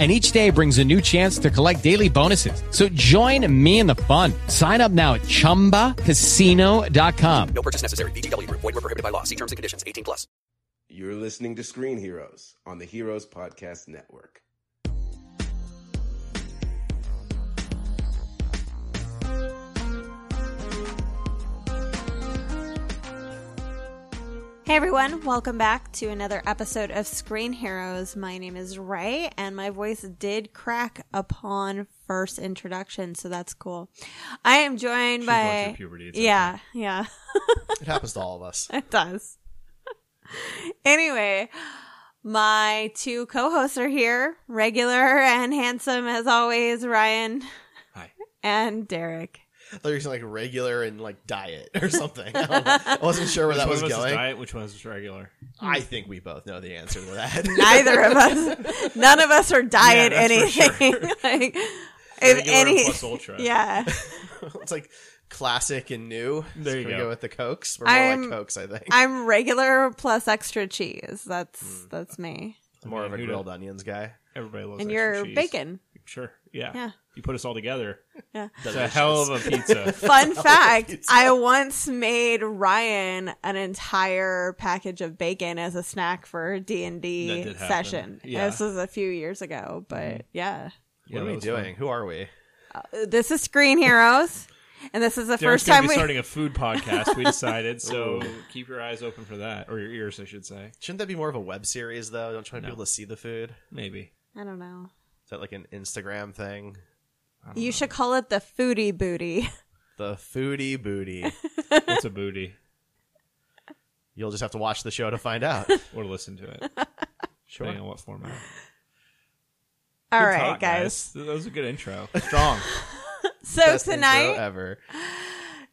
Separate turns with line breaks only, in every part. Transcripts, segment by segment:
and each day brings a new chance to collect daily bonuses. So join me in the fun. Sign up now at ChumbaCasino.com.
No purchase necessary. VGW Void were prohibited by law. See terms and conditions. 18 plus.
You're listening to Screen Heroes on the Heroes Podcast Network.
Hey everyone, welcome back to another episode of Screen Heroes. My name is Ray, and my voice did crack upon first introduction, so that's cool. I am joined
She's
by
puberty,
yeah, yeah,
It happens to all of us.
it does. anyway, my two co-hosts are here, regular and handsome as always, Ryan
Hi.
and Derek.
I thought you were saying like regular and like diet or something. I. I wasn't sure where
Which
that
one
was
of us is
going.
diet? Which one is regular?
I think we both know the answer to that.
Neither of us, none of us are diet
Yeah, that's for
anything.
sure.
like, if
Regular
any,
plus ultra.
yeah.
it's like classic and new.
There
So
you
we
go.
with the cokes. We're more
I'm-
like cokes, I think.
I'm regular plus extra cheese. That's
Hmm.
that's me.
more
I
of a grilled
does-
onions guy.
Everybody loves
And
extra
you're
cheese.
bacon.
Sure. Yeah.
Yeah.
You put us all together.
Yeah.
It's a hell of a pizza.
Fun fact,
pizza.
I once made Ryan an entire package of bacon as a snack for
That
D&D session.
Yeah.
This was a few years ago, but yeah.
Yeah,
what are
that
we doing?
fun.
Who are we?
Uh, this is Screen Heroes. And this is the
Derek's
first time we're
starting a food podcast. We decided, so keep your eyes open for that, or your ears, I should say.
Shouldn't that be more of a web series though? Don't you want
No.
people to see the food?
Maybe.
I don't know.
Is that like an Instagram thing?
You should call it the foodie booty.
The foodie booty.
What's a booty?
You'll just have to watch the show to find out.
Or listen to it,
Sure.
depending on what format.
All
Good
right,
talk,
guys.
That was a good intro. Strong.
So
Best
tonight
ever.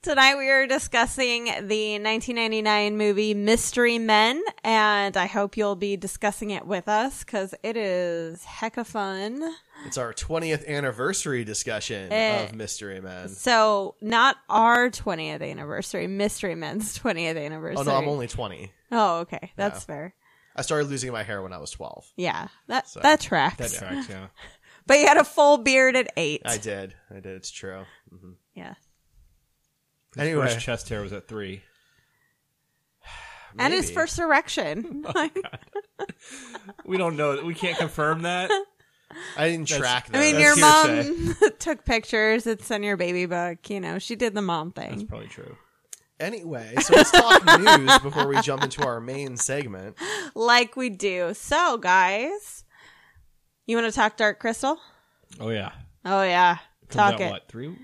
Tonight we are discussing the 1999 movie Mystery Men, and I hope you'll be discussing it with us because it is hecka fun.
It's our 20th anniversary discussion
Eh.
of Mystery Men.
So, not our 20th anniversary, Mystery Men's 20th anniversary.
Oh no, I'm only 20.
Oh, okay, that's
Yeah.
fair.
I started losing my hair when I was 12.
Yeah, that
So,
that tracks.
That tracks, yeah.
But you had a full beard at eight.
I did. I did. It's true. Mm-hmm.
yeah,
His
Anyway.
first chest hair was at three.
and his
Maybe.
first erection.
Oh we don't know. We can't confirm that.
I didn't
That's-
track that.
I mean,
That's
your
hearsay.
mom took pictures. It's in your baby book. You know, she did the mom thing.
That's
thing.
probably true.
Anyway, so let's talk news before we jump into our main segment.
like we do. So, guys, you want to talk Dark Crystal?
Oh yeah.
Oh yeah,
Comes
talk
out,
it.
What three?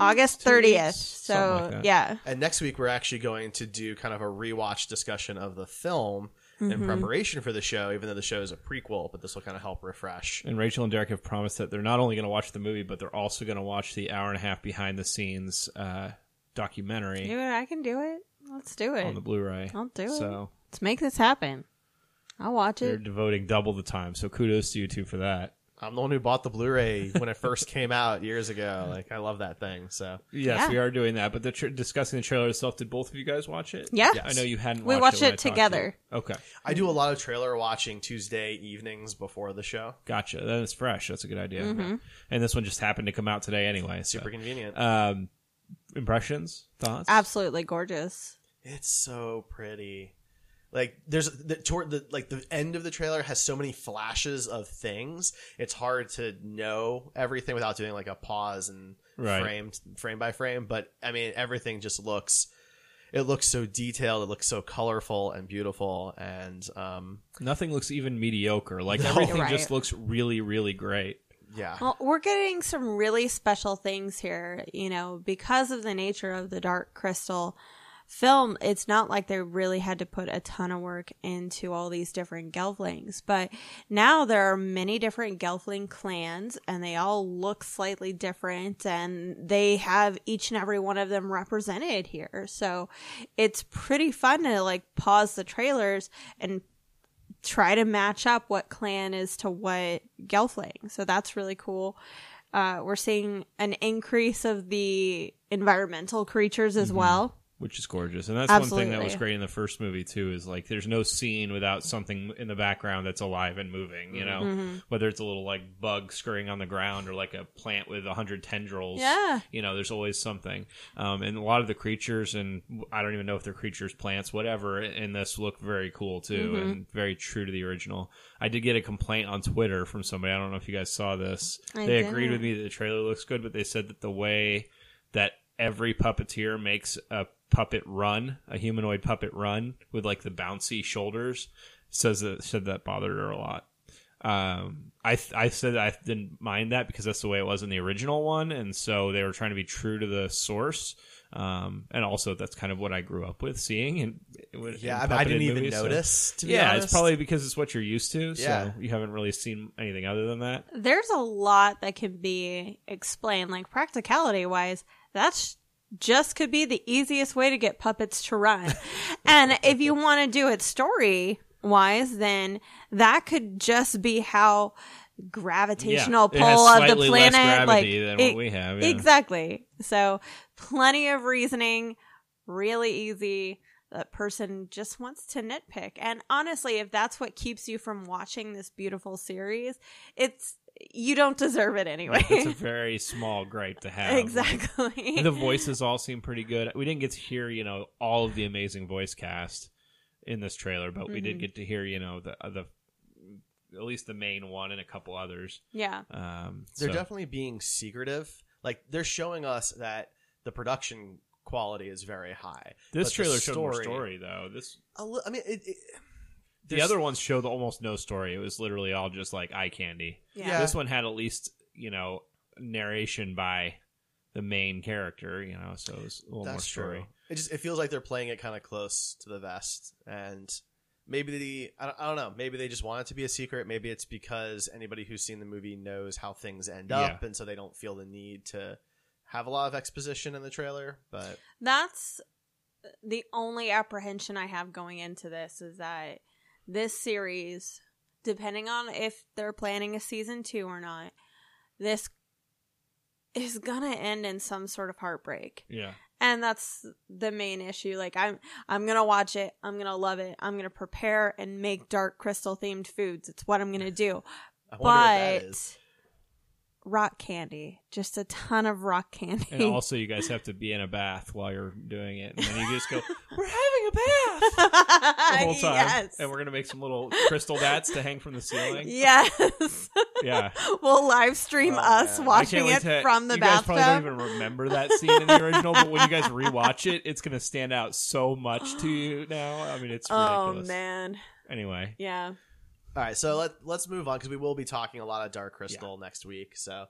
Weeks?
August
30th.
So
like
yeah,
And next week, we're actually going to do kind of a rewatch discussion of the film
Mm-hmm.
in preparation for the show, even though the show is a prequel, but this will kind of help refresh.
And Rachel and Derek have promised that they're not only going to watch the movie, but they're also going to watch the hour and a half behind the scenes uh, documentary
do it. I can do it. Let's do it.
on the Blu-ray.
I'll do it.
So
Let's make this happen. I'll watch it.
they're devoting double the time. So kudos to you two for that.
I'm the one who bought the Blu-ray when it first came out years ago. Like, I love that thing. So
Yes,
Yeah.
we are doing that. But the tr- discussing the trailer itself, did both of you guys watch it?
Yeah.
I know you hadn't.
We
watched
watched
it,
it
I talked to
together.
Okay,
I do a lot of trailer watching Tuesday evenings before the show.
gotcha. Then it's fresh. That's a good idea.
Mm-hmm.
And this one just happened to come out today anyway. so.
Super convenient.
Um, impressions, thoughts?
Absolutely gorgeous.
It's so pretty. Like there's the toward the like the end of the trailer has so many flashes of things. It's hard to know everything without doing like a pause and
Right.
frame frame by frame. But I mean, everything just looks. it looks so detailed, it looks so colorful and beautiful, and um,
Nothing looks even mediocre. Like
No.
everything
Right.
just looks really, really great.
yeah,
Well, we're getting some really special things here, you know, because of the nature of the Dark Crystal film. It's not like they really had to put a ton of work into all these different Gelflings, but now there are many different Gelfling clans and they all look slightly different and they have each and every one of them represented here. So it's pretty fun to like pause the trailers and try to match up what clan is to what Gelfling. So that's really cool. Uh, we're seeing an increase of the environmental creatures as well.
Which is gorgeous. And that's one thing that was great in the first movie too. Is like there's no scene without something in the background that's alive and moving. You know,
Mm-hmm.
whether it's a little like bug scurrying on the ground or like a plant with a hundred tendrils.
Yeah.
you know, there's always something. Um, and a lot of the creatures, and I don't even know if they're creatures, plants, whatever, in this look very cool too,
Mm-hmm.
and very true to the original. I did get a complaint on Twitter from somebody. I don't know if you guys saw this.
I
they agreed
didn't.
with me that the trailer looks good, but they said that the way that every puppeteer makes a puppet run, a humanoid puppet run with like the bouncy shoulders, says that said that bothered her a lot. Um, I th- I said I didn't mind that because that's the way it was in the original one, and so they were trying to be true to the source. Um, and also that's kind of what I grew up with seeing, and
yeah. I, mean, I didn't even
movies, so-
notice. To be
yeah,
honest.
it's probably because it's what you're used to, so
Yeah.
you haven't really seen anything other than that.
There's a lot that can be explained, like practicality wise. That's just could be the easiest way to get puppets to run. and if you want to do it story wise, then that could just be how gravitational
Yeah,
pull of the planet like
gravity than what we have, yeah.
exactly so plenty of reasoning really easy that person just wants to nitpick and honestly if that's what keeps you from watching this beautiful series it's you don't deserve it anyway
It's a very small gripe to have. Like,
exactly
the voices all seem pretty good. We didn't get to hear, you know, all of the amazing voice cast in this trailer, but we
Mm-hmm.
did get to hear, you know, the the at least the main one and a couple others.
yeah
Um,
they're
so-
definitely being secretive. Like they're showing us that the production quality is very high.
this
but the
trailer showed more story though. This
A li- I mean, it, it,
the other ones showed almost no story. It was literally all just like eye candy.
Yeah.
This one had at least you know narration by the main character. You know, so it was a little more story.
true. It just it feels like they're playing it kind of close to the vest, and maybe the I don't, I don't know. Maybe they just want it to be a secret. Maybe it's because anybody who's seen the movie knows how things end up,
Yeah.
and so they don't feel the need to have a lot of exposition in the trailer. But
that's the only apprehension I have going into this is that this series, depending on if they're planning a season two or not, this is gonna end in some sort of heartbreak.
Yeah.
And that's the main issue. Like I'm I'm gonna watch it, I'm gonna love it, I'm gonna prepare and make dark crystal themed foods. It's what I'm gonna do.
I wonder what that
But. Rock candy. Just a ton of rock candy.
And also, you guys have to be in a bath while you're doing it, and then you just go, "We're having a bath." the whole time,
Yes.
and we're gonna make some little crystal bats to hang from the ceiling.
Yes.
Yeah.
we'll live stream
Oh,
us
man.
Watching it
to.
from the
you guys probably don't even remember that scene in the original, but when you guys rewatch it, it's gonna stand out so much to you now. I mean, it's ridiculous.
oh
ridiculous.
man.
Anyway,
Yeah.
All right, so let let's move on because we will be talking a lot of Dark Crystal next week. So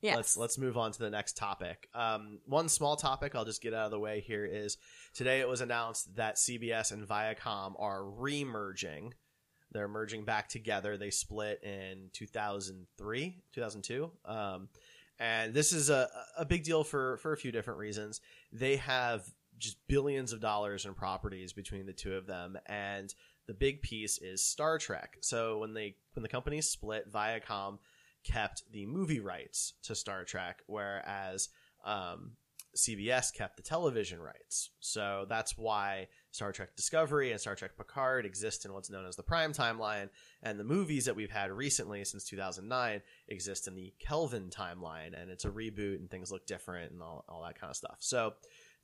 Yes.
let's let's move on to the next topic. Um, one small topic I'll just get out of the way here is today it was announced that CBS and Viacom are re-merging. They're merging back together. They split in 2003, 2002. Um, and this is a, a big deal for, for a few different reasons. They have just billions of dollars in properties between the two of them. And the big piece is Star Trek. So when they when the companies split, Viacom kept the movie rights to Star Trek, whereas um, CBS kept the television rights. So that's why Star Trek Discovery and Star Trek Picard exist in what's known as the Prime Timeline, and the movies that we've had recently since 2009 exist in the Kelvin Timeline, and it's a reboot and things look different and all, all that kind of stuff. So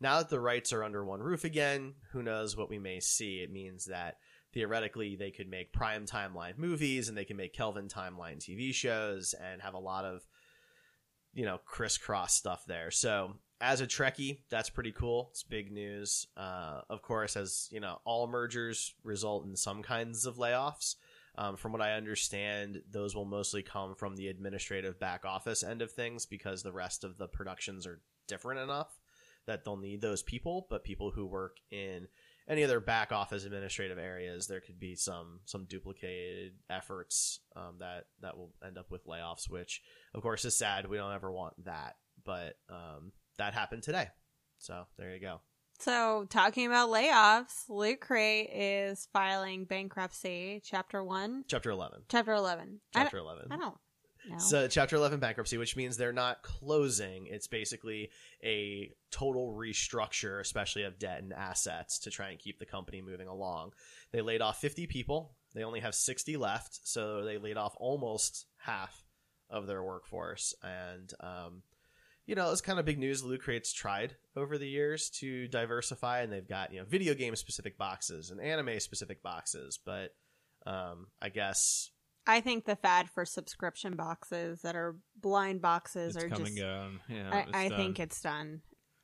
now that the rights are under one roof again, who knows what we may see? It means that theoretically they could make Prime Timeline movies and they can make Kelvin Timeline TV shows and have a lot of you know crisscross stuff there. So as a Trekkie, that's pretty cool. It's big news. Uh, of course, as you know, all mergers result in some kinds of layoffs. Um, from what I understand, those will mostly come from the administrative back office end of things because the rest of the productions are different enough that they'll need those people. But people who work in any other back office administrative areas, there could be some some duplicated efforts um, that that will end up with layoffs, which of course is sad. We don't ever want that, but um, that happened today. So there you go.
So, talking about layoffs, Loot Crate is filing bankruptcy, Chapter 1.
Chapter 11.
Chapter 11.
Chapter
I
11.
I don't
So chapter 11 bankruptcy, which means they're not closing. It's basically a total restructure, especially of debt and assets to try and keep the company moving along. They laid off 50 people. They only have 60 left. So they laid off almost half of their workforce. And, um, you know, it's kind of big news. Loot Crate's tried over the years to diversify, and they've got, you know, video game specific boxes and anime specific boxes. But um, I guess
I think the fad for subscription boxes that are blind boxes
It's
are
come
just.
gone. Yeah,
I, I think it's done.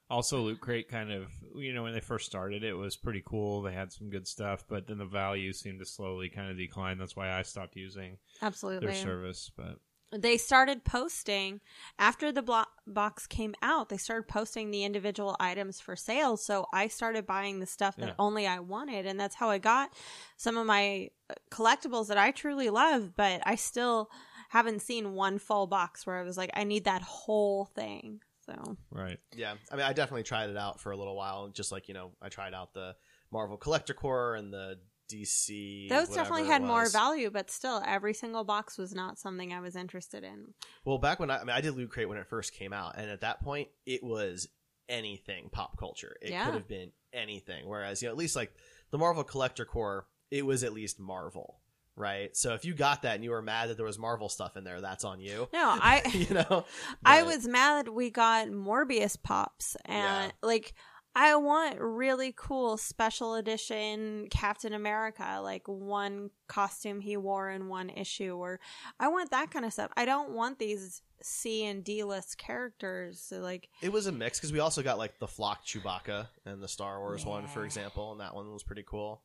Also, Loot Crate kind of, you know, when they first started, it was pretty cool. They had some good stuff, but then the value seemed to slowly kind of decline. That's why I stopped using
Absolutely.
their service. But
they started posting after the blo- box came out they started posting the individual items for sale so i started buying the stuff that
Yeah.
only i wanted and that's how i got some of my uh, collectibles that i truly love but i still haven't seen one full box where i was like i need that whole thing so
right,
Yeah, I mean, I definitely tried it out for a little while. Just like you know, I tried out the Marvel Collector Corps and the DC.
those definitely had more value but still every single box was not something i was interested in
Well, back when I, I mean, I did Loot Crate when it first came out, and at that point, it was anything pop culture. It
Yeah.
could have been anything. Whereas, you know, at least like the Marvel Collector Corps, it was at least Marvel, right? So if you got that and you were mad that there was Marvel stuff in there, that's on you.
no i
you know,
I was mad we got Morbius pops and
Yeah.
like I want really cool special edition Captain America, like one costume he wore in one issue, or I want that kind of stuff. I don't want these C and D list characters. So like,
It was a mix because we also got like the Flock Chewbacca and the Star Wars one, for example, and that one was pretty cool.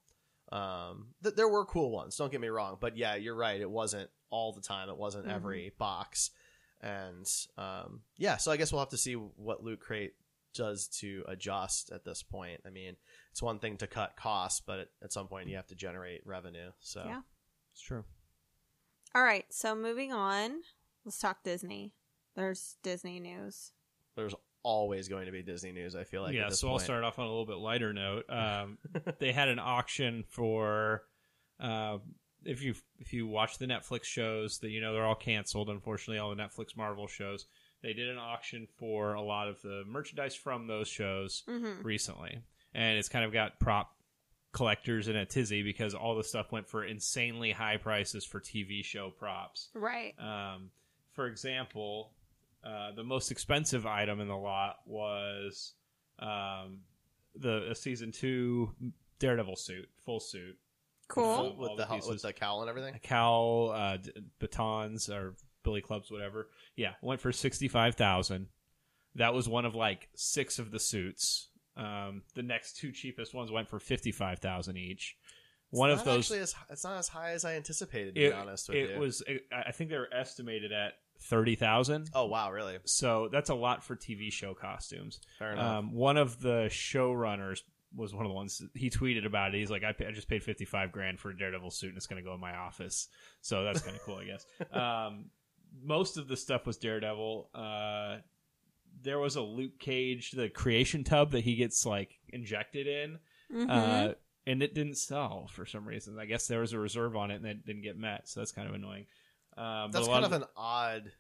Um, th- there were cool ones. Don't get me wrong, but yeah, you're right. It wasn't all the time. It wasn't
Mhm.
every box, and um, yeah. So I guess we'll have to see what Loot Crate does to adjust at this point. I mean, it's one thing to cut costs, but at, at some point you have to generate revenue. So
Yeah.
it's true.
all right. So moving on, let's talk Disney. There's Disney news.
there's always going to be Disney news. I feel like
yeah,
at this
so I'll start off on a little bit lighter note. Um, they had an auction for uh, if you if you watch the Netflix shows that you know they're all canceled. Unfortunately, all the Netflix Marvel shows. They did an auction for a lot of the merchandise from those shows
Mm-hmm.
recently, and it's kind of got prop collectors in a tizzy because all the stuff went for insanely high prices for TV show props.
Right.
Um, for example, uh, the most expensive item in the lot was um, the a season two Daredevil suit, full suit,
Cool.
Full-
with the
the pieces.
with the cowl and everything.
a cowl, uh, d- batons, or billy clubs, whatever. Yeah, went for sixty five thousand. That was one of like six of the suits. Um, the next two cheapest ones went for fifty five thousand each. One
It's
of those
actually as, it's not as high as I anticipated. To
it,
be honest with
it
you,
was. It, I think they were estimated at thirty thousand.
Oh wow, really?
So that's a lot for TV show costumes.
Fair enough.
Um, one of the showrunners was one of the ones he tweeted about it. He's like, I, pay, I just paid fifty five grand for a Daredevil suit, and it's going to go in my office. So that's kind of cool, I guess. Um, most of the stuff was Daredevil. Uh, there was a Luke Cage, the creation tub that he gets like injected in,
Mhm.
uh, and it didn't sell for some reason. I guess there was a reserve on it, and it didn't get met. So that's kind of annoying. Um, but
That's
a lot
kind of an odd,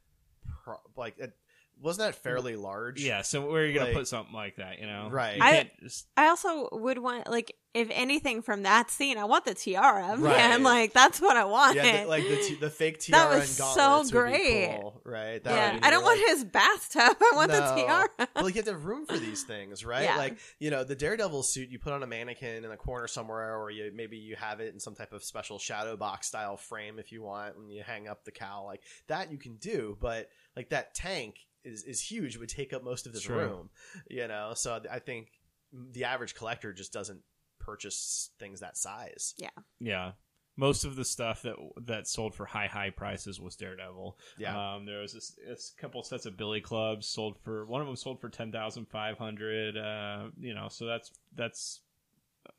pro- like, it, wasn't that fairly large?
Yeah, so where are you gonna
Like-
put something like that? You know,
Right.
You
I-
just-
I also would want like if anything from that scene, I want the tiara,
Right.
man. Like that's what I want.
yeah, the, like the t- the fake tiara.
That
tiara
was
and
so
gauntlets would be
great.
cool, right? That
yeah,
would be
I don't
like-
want his bathtub. I want the
No.
tiara.
well, you have to have room for these things, right?
Yeah.
Like, you know, the Daredevil suit you put on a mannequin in a corner somewhere, or you maybe you have it in some type of special shadow box style frame if you want, and you hang up the cowl like that. You can do, but like that tank, is is huge. It would take up most of this
True.
room, you know. So I think the average collector just doesn't purchase things that size.
Yeah.
Yeah. Most of the stuff that that sold for high high prices was Daredevil.
Yeah.
Um, there was this, this couple sets of Billy clubs sold for one of them sold for ten thousand five hundred. Uh, you know, so that's that's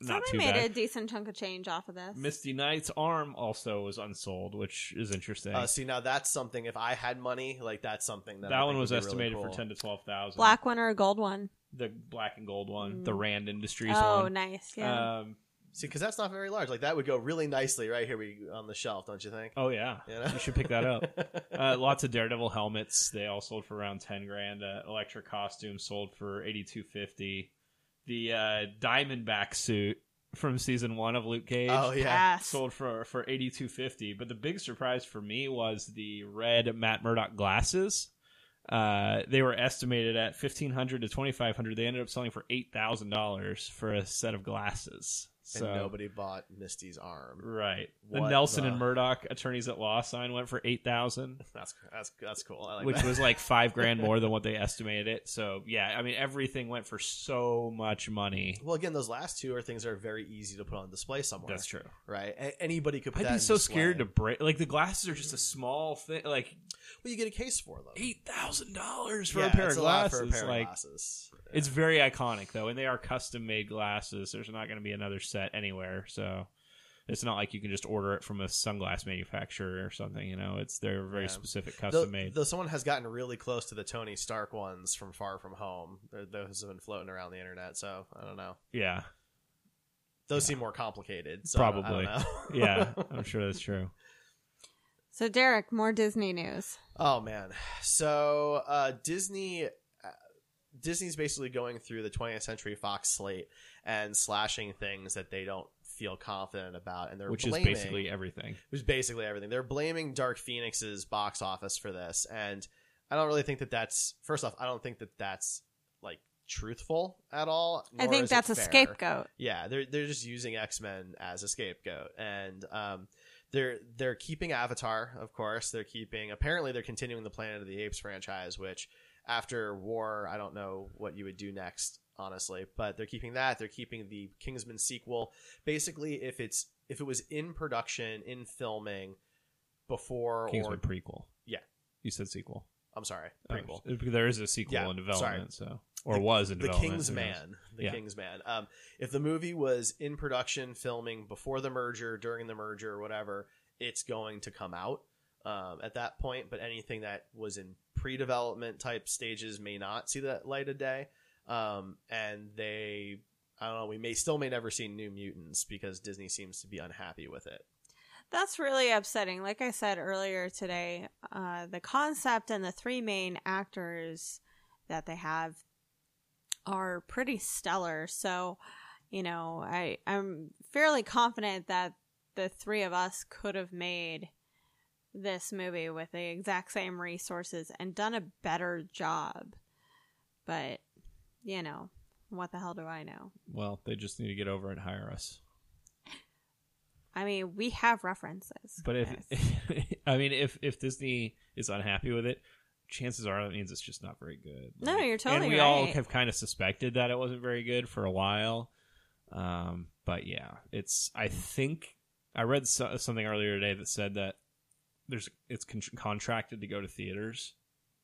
So
not
they
too
made
bad.
a decent chunk of change off of this.
Misty Knight's arm also was unsold, which is interesting.
Uh, see, now that's something. If I had money, like that's something that,
that
I
one
think
was
would be really
estimated
cool.
for ten to twelve thousand.
Black one or a gold one?
The black and gold one, the Rand Industries
oh,
one.
nice. Yeah.
Um,
See, because that's not very large. Like that would go really nicely right here we, on the shelf, don't you think?
oh yeah,
You know?
you should pick that up. uh, lots of Daredevil helmets. They all sold for around ten grand. Uh, Elektra costume sold for eighty two fifty. The uh, Diamondback suit from season one of Luke Cage.
oh yeah.
Yes.
Sold for for eighty two fifty, but the big surprise for me was the red Matt Murdock glasses. Uh, they were estimated at fifteen hundred to twenty five hundred. They ended up selling for eight thousand dollars for a set of glasses. So
and nobody bought Misty's arm.
right, the Nelson
the-
and Murdock attorneys at law sign went for eight thousand.
That's that's that's cool. I like
which
that.
was like five grand more than what they estimated it. So yeah, I mean everything went for so much money.
well, again, those last two are things that are very easy to put on display somewhere.
That's true.
right? A- anybody could. Put
I'd be so
display.
scared to break. Like the glasses are just a small thing. Like
Well, you get a case for them.
eight thousand dollars for
yeah,
a pair of glasses.
for a pair
like
of glasses.
it's very iconic though, and they are custom made glasses. There's not going to be another set anywhere, so it's not like you can just order it from a sunglass manufacturer or something. You know, it's they're very
Yeah.
specific,
Though,
custom made.
though someone has gotten really close to the Tony Stark ones from Far From Home. Those have been floating around the internet, so I don't know.
yeah,
Those seem more complicated. So I don't-
probably.
I don't know.
yeah, I'm sure that's true.
so, Derek, more Disney news.
Oh man. So uh, Disney uh, Disney's basically going through the 20th Century Fox slate and slashing things that they don't feel confident about, and they're
Which
blaming,
is basically everything.
which is basically everything. They're blaming Dark Phoenix's box office for this, and I don't really think that that's first off. I don't think that that's like truthful at all.
I think that's a scapegoat.
Yeah, they're they're just using X Men as a scapegoat, and um, they're they're keeping Avatar, of course. They're keeping. Apparently, they're continuing the Planet of the Apes franchise, which after War, I don't know what you would do next, honestly. But they're keeping that. They're keeping the Kingsman sequel. Basically, if it's if it was in production in filming before
Kingsman
or
prequel.
Yeah.
you said sequel.
I'm sorry,
Oh,
prequel.
there is a sequel
Yeah,
in development,
sorry.
so or
The-
was in
the
development.
King's
who?
Man. The
Yeah.
King's Man. Um, if the movie was in production, filming before the merger, during the merger, or whatever, it's going to come out um, at that point. But anything that was in pre-development type stages may not see the light of day. Um, and they, I don't know, we may still may never see New Mutants because Disney seems to be unhappy with it.
That's really upsetting. Like I said earlier today, uh, the concept and the three main actors that they have are pretty stellar. So, you know, I I'm fairly confident that the three of us could have made this movie with the exact same resources and done a better job. But, you know, what the hell do I know?
Well, they just need to get over and hire us.
I mean, we have references.
But if
guys.
I mean, if if Disney is unhappy with it, chances are that means it's just not very good.
No, you're totally
And we all have kind of suspected that it wasn't very good for a while. Um, but yeah, it's. I think I read so, something earlier today that said that there's it's con- contracted to go to theaters.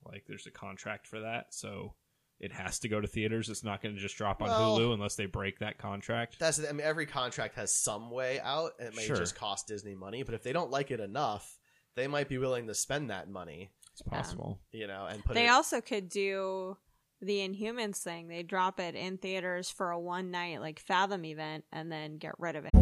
Like there's a contract for that, so it has to go to theaters. It's not going to just drop on
Well-
Hulu unless they break that contract.
That's I mean, every contract has some way out. and It may
Sure.
just cost Disney money, but if they don't like it enough, they might be willing to spend that money.
It's possible.
you know, and put
They
it.
also could do the Inhumans thing. They drop it in theaters for a one night like Fathom event and then get rid of it.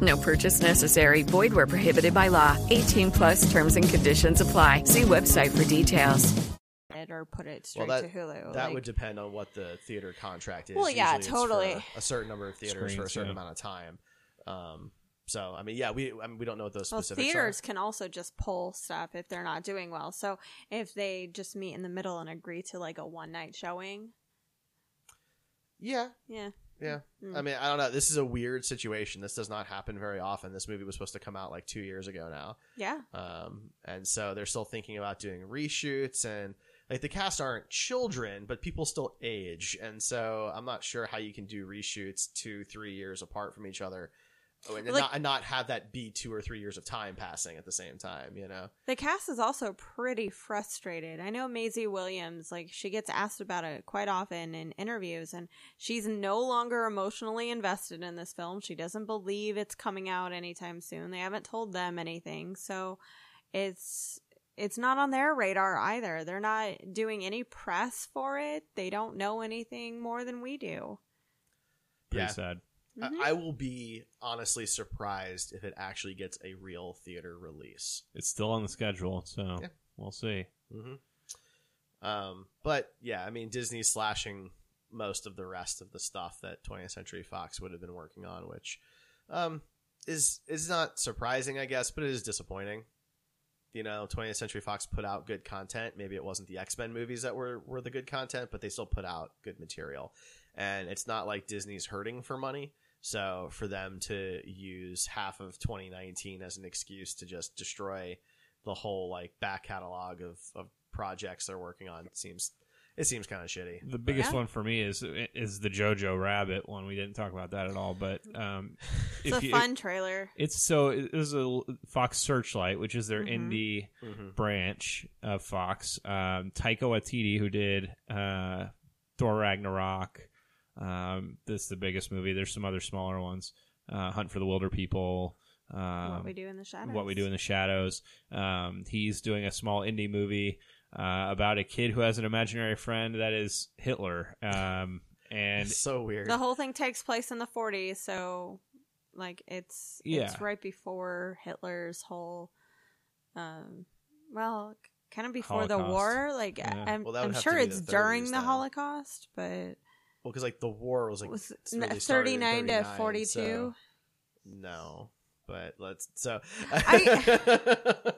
No purchase necessary. Void where prohibited by law. 18 plus terms and conditions apply. See website for details.
it or put it straight
Well, that
to Hulu.
that
like-
would depend on what the theater contract is.
Well, yeah,
Usually
totally.
a certain number of theaters for a certain
yeah.
amount of time. Um, so I mean, yeah, we I mean, we don't know what those
well,
specifics
theaters
are.
can also just pull stuff if they're not doing well. So if they just meet in the middle and agree to like a one night showing,
Yeah,
yeah,
yeah.
Mm.
I mean, I don't know. This is a weird situation. This does not happen very often. This movie was supposed to come out like two years ago now.
yeah,
um, and so they're still thinking about doing reshoots and like the cast aren't children but people still age and so i'm not sure how you can do reshoots two three years apart from each other oh, and,
Like-
not, and not have that be two or three years of time passing at the same time you know
the cast is also pretty frustrated. I know Maisie Williams, like she gets asked about it quite often in interviews, and she's no longer emotionally invested in this film. She doesn't believe it's coming out anytime soon. They haven't told them anything, so it's it's not on their radar either. They're not doing any press for it. They don't know anything more than we do.
Pretty
Yeah.
sad.
Mhm.
I, I will be honestly surprised if it actually gets a real theater release
It's still on the schedule, so
Yeah.
we'll see.
hmm Um, but yeah, I mean, Disney's slashing most of the rest of the stuff that 20th Century Fox would have been working on, which um, is is not surprising, I guess, but it is disappointing. You know, 20th Century Fox put out good content. Maybe it wasn't the X Men movies that were were the good content, but they still put out good material. And it's not like Disney's hurting for money. So for them to use half of 2019 as an excuse to just destroy the whole like back catalog of, of projects they're working on seems it seems kind of shitty.
The biggest
Yeah.
one for me is is the Jojo Rabbit one. We didn't talk about that at all, but um,
It's a
you-
fun trailer.
It's so it is a Fox Searchlight, which is their
Mhm.
indie
Mm-hmm.
branch of Fox. Um, Taika Waititi, who did uh, Thor Ragnarok, um, this is the biggest movie. There's some other smaller ones. Uh, Hunt for the Wilder People. Um,
what we do in the shadows.
what we do in the shadows. Um, he's doing a small indie movie uh, about a kid who has an imaginary friend that is Hitler. Um, and
It's so weird.
The whole thing takes place in the 40s, so like it's
Yeah.
it's right before Hitler's whole um well, kind of before the war. Like
Yeah.
I'm,
Well,
I'm sure
be
it's
the
during the. Holocaust, but
well, because like the war was like
was
really
39 to 42.
so- no, but let's so.
I-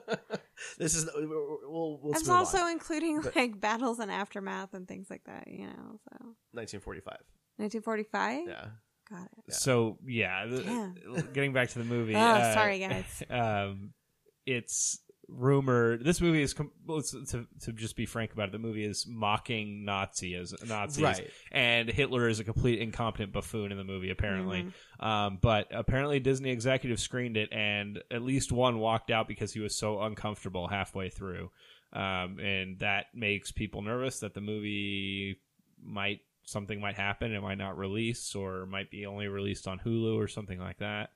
this is we'll, we'll
I was also including
But-
like battles and aftermath and things like that, you know. So
1945.
1945.
Yeah.
Got it.
Yeah.
So yeah, the,
Damn.
getting back to the movie.
Oh,
uh,
sorry, guys.
Um, it's rumored this movie is com- well, it's- to to just be frank about it. The movie is mocking Nazi as Nazis,
Right.
And Hitler is a complete incompetent buffoon in the movie, apparently.
Mm-hmm.
Um, but apparently Disney executives screened it, and at least one walked out because he was so uncomfortable halfway through. Um, and that makes people nervous that the movie might something might happen. It might not release, or might be only released on Hulu or something like that.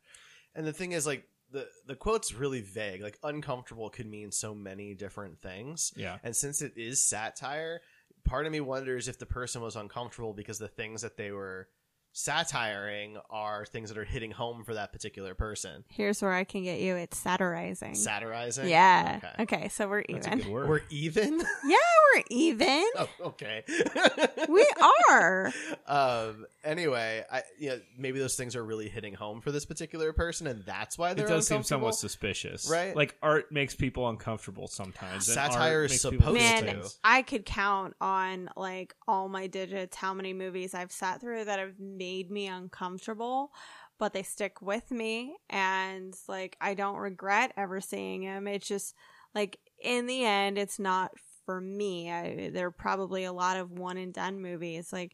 And the thing is, like the the quote's really vague. Like uncomfortable could mean so many different things.
Yeah.
And since it is satire, part of me wonders if the person was uncomfortable because the things that they were satiring are things that are hitting home for that particular person.
Here's where I can get you. It's satirizing.
Satirizing.
Yeah.
Okay.
Okay. so we're
That's a
even.
good word.
We're even.
Yeah, we're even.
oh, okay.
We are.
Um. Anyway, I you know maybe those things are really hitting home for this particular person, and that's why they're
it does seem somewhat suspicious,
Right.
Like art makes people uncomfortable sometimes. and art
Satire is supposed
feel
to.
Man. I could count on like all my digits how many movies I've sat through that have made me uncomfortable, but they stick with me and like I don't regret ever seeing them. It's just like in the end it's not for me. I, there are probably a lot of one and done movies like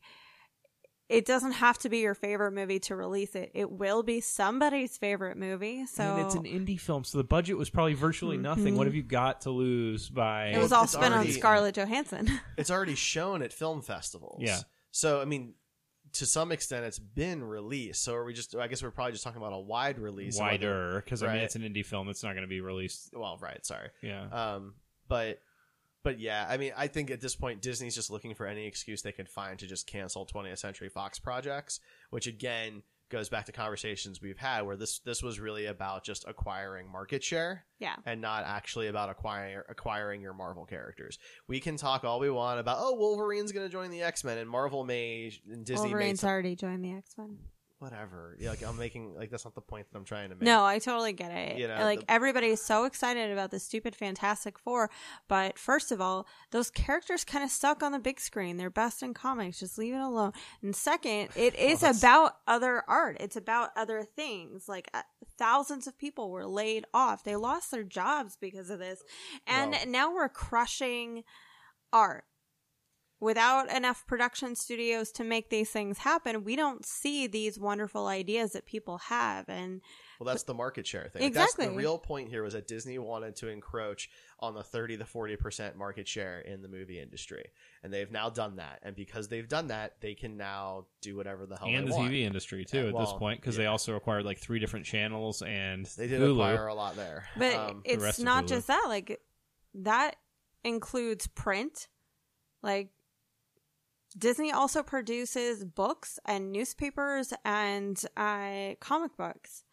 it doesn't have to be your favorite movie to release it. It will be somebody's favorite movie. So
and it's an indie film, so the budget was probably virtually mm-hmm. nothing. What have you got to lose by?
it was all
it's
spent on Scarlett Johansson.
it's already shown at film festivals.
Yeah.
So I mean, to some extent it's been released. So are we just? I guess we're probably just talking about a wide release,
wider because I mean it's an indie film. It's not going to be released.
Well, right. Sorry.
Yeah.
Um, but but yeah, I mean, I think at this point Disney's just looking for any excuse they can find to just cancel 20th Century Fox projects, which again goes back to conversations we've had where this this was really about just acquiring market share
Yeah.
and not actually about acquiring acquiring your Marvel characters. We can talk all we want about oh Wolverine's going to join the X-Men and Marvel may and Disney may
Wolverine's already joined the X Men.
Whatever. Yeah, like I'm making like that's not the point that I'm trying to make.
No, I totally get it.
You know,
like
the-
everybody's so excited about the stupid Fantastic Four, but first of all, those characters kind of suck on the big screen. They're best in comics. Just leave it alone. And second, it is
that's-
about other art. It's about other things. Like uh, thousands of people were laid off. They lost their jobs because of this, and
Well-
now we're crushing art. Without enough production studios to make these things happen, we don't see these wonderful ideas that people have. And
Well, that's the market share thing. Like, That's the real point here was that Disney wanted to encroach on the 30 to 40% market share in the movie industry. And they've now done that. And because they've done that, they can now do whatever the hell they want.
and
they
the
want.
TV industry too
Yeah,
at this point because they also acquired like three different channels and
They did
Hulu.
acquire a lot there.
But
Um,
it's
rest of
not just that. Like that includes print. Like Disney also produces books and newspapers and uh, comic books.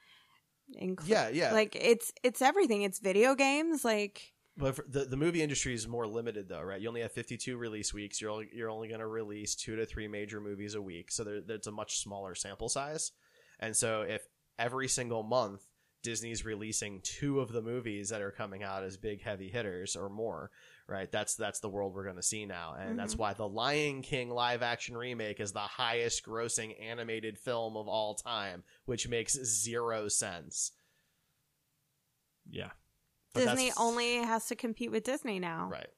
Inclu-
Yeah, yeah.
Like it's it's everything. It's video games. Like
But for the the movie industry is more limited though, right? You only have 52 release weeks. You're only, you're only going to release 2 to 3 major movies a week. So there there's a much smaller sample size. And so if every single month Disney's releasing two of the movies that are coming out as big heavy hitters or more, right? That's that's the world we're going to see now. And that's mm-hmm. why the Lion King live action remake is the highest grossing animated film of all time, which makes zero sense.
yeah
But
Disney only has to compete with Disney now.
Right.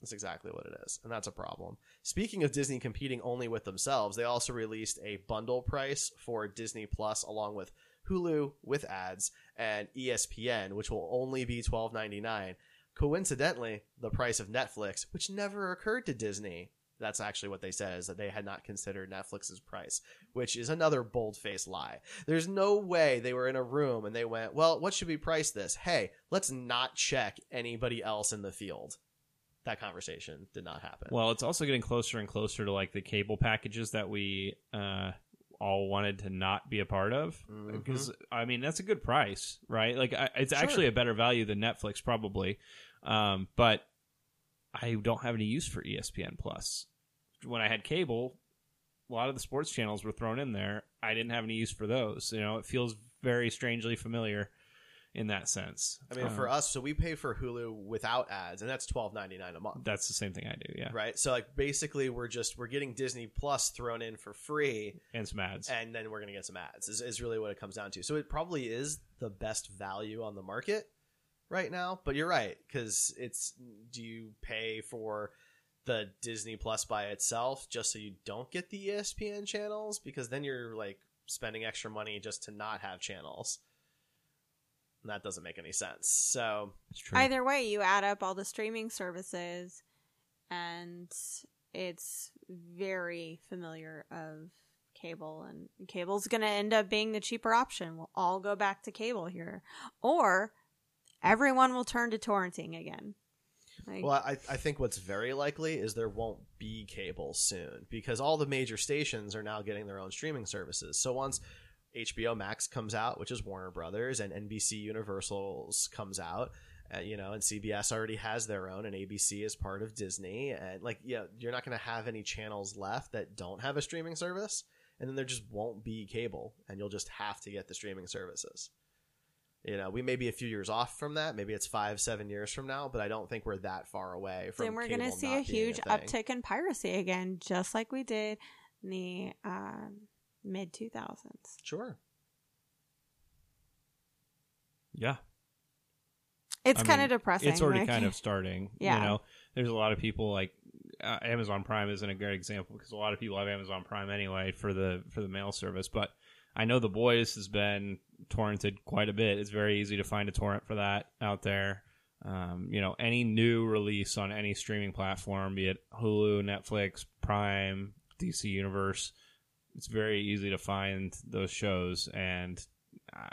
That's exactly what it is. And that's a problem. Speaking of Disney competing only with themselves, they also released a bundle price for Disney Plus along with Hulu with ads and ESPN, which will only be twelve ninety nine. Coincidentally, the price of Netflix, which never occurred to Disney. That's actually what they said is that they had not considered Netflix's price, which is another bold faced lie. There's no way they were in a room and they went, Well, what should we price this? Hey, let's not check anybody else in the field that conversation did not happen.
well it's also getting closer and closer to like the cable packages that we uh all wanted to not be a part of. Because i mean that's a good price right? Like I, it's
Sure.
actually a better value than netflix probably. Um but i don't have any use for espn plus. When i had cable a lot of the sports channels were thrown in there. I didn't have any use for those you know? It feels very strangely familiar in that sense
I mean,
Um,
for us, so we pay for Hulu without ads, and that's twelve ninety nine a month,
that's the same thing i do yeah
right? So, like, basically, we're just we're getting Disney Plus thrown in for free,
and some ads
and then we're gonna get some ads. Is, is really what it comes down to. So, it probably is the best value on the market right now. But you're right because it's do you pay for the Disney Plus by itself just so you don't get the ESPN channels because then you're like spending extra money just to not have channels. And that doesn't make any sense. So
it's true
Either way, you add up all the streaming services, and it's very familiar of cable, and cable's going to end up being the cheaper option. We'll all go back to cable here, or everyone will turn to torrenting again. Like,
Well, I, I think what's very likely is there won't be cable soon because all the major stations are now getting their own streaming services. So once HBO Max comes out, which is Warner Brothers, and NBC Universal's comes out, uh, you know, and CBS already has their own, and ABC is part of Disney, and like, yeah, you're not going to have any channels left that don't have a streaming service, and then there just won't be cable, and you'll just have to get the streaming services. You know, we may be a few years off from that. Maybe it's five, seven years from now, but I don't think we're that far away from.
then we're going to see a huge
thing.
uptick in piracy again, just like we did in the um, mid 2000s.
Sure.
yeah
It's
I
kind
mean,
of depressing.
It's already
like-
kind of starting.
Yeah.
You know, there's a lot of people like uh, Amazon Prime isn't a great example because a lot of people have Amazon Prime anyway for the for the mail service. But I know The Boys has been torrented quite a bit. It's very easy to find a torrent for that out there. Um, you know, any new release on any streaming platform, be it Hulu, Netflix, Prime, DC Universe, it's very easy to find those shows, and uh,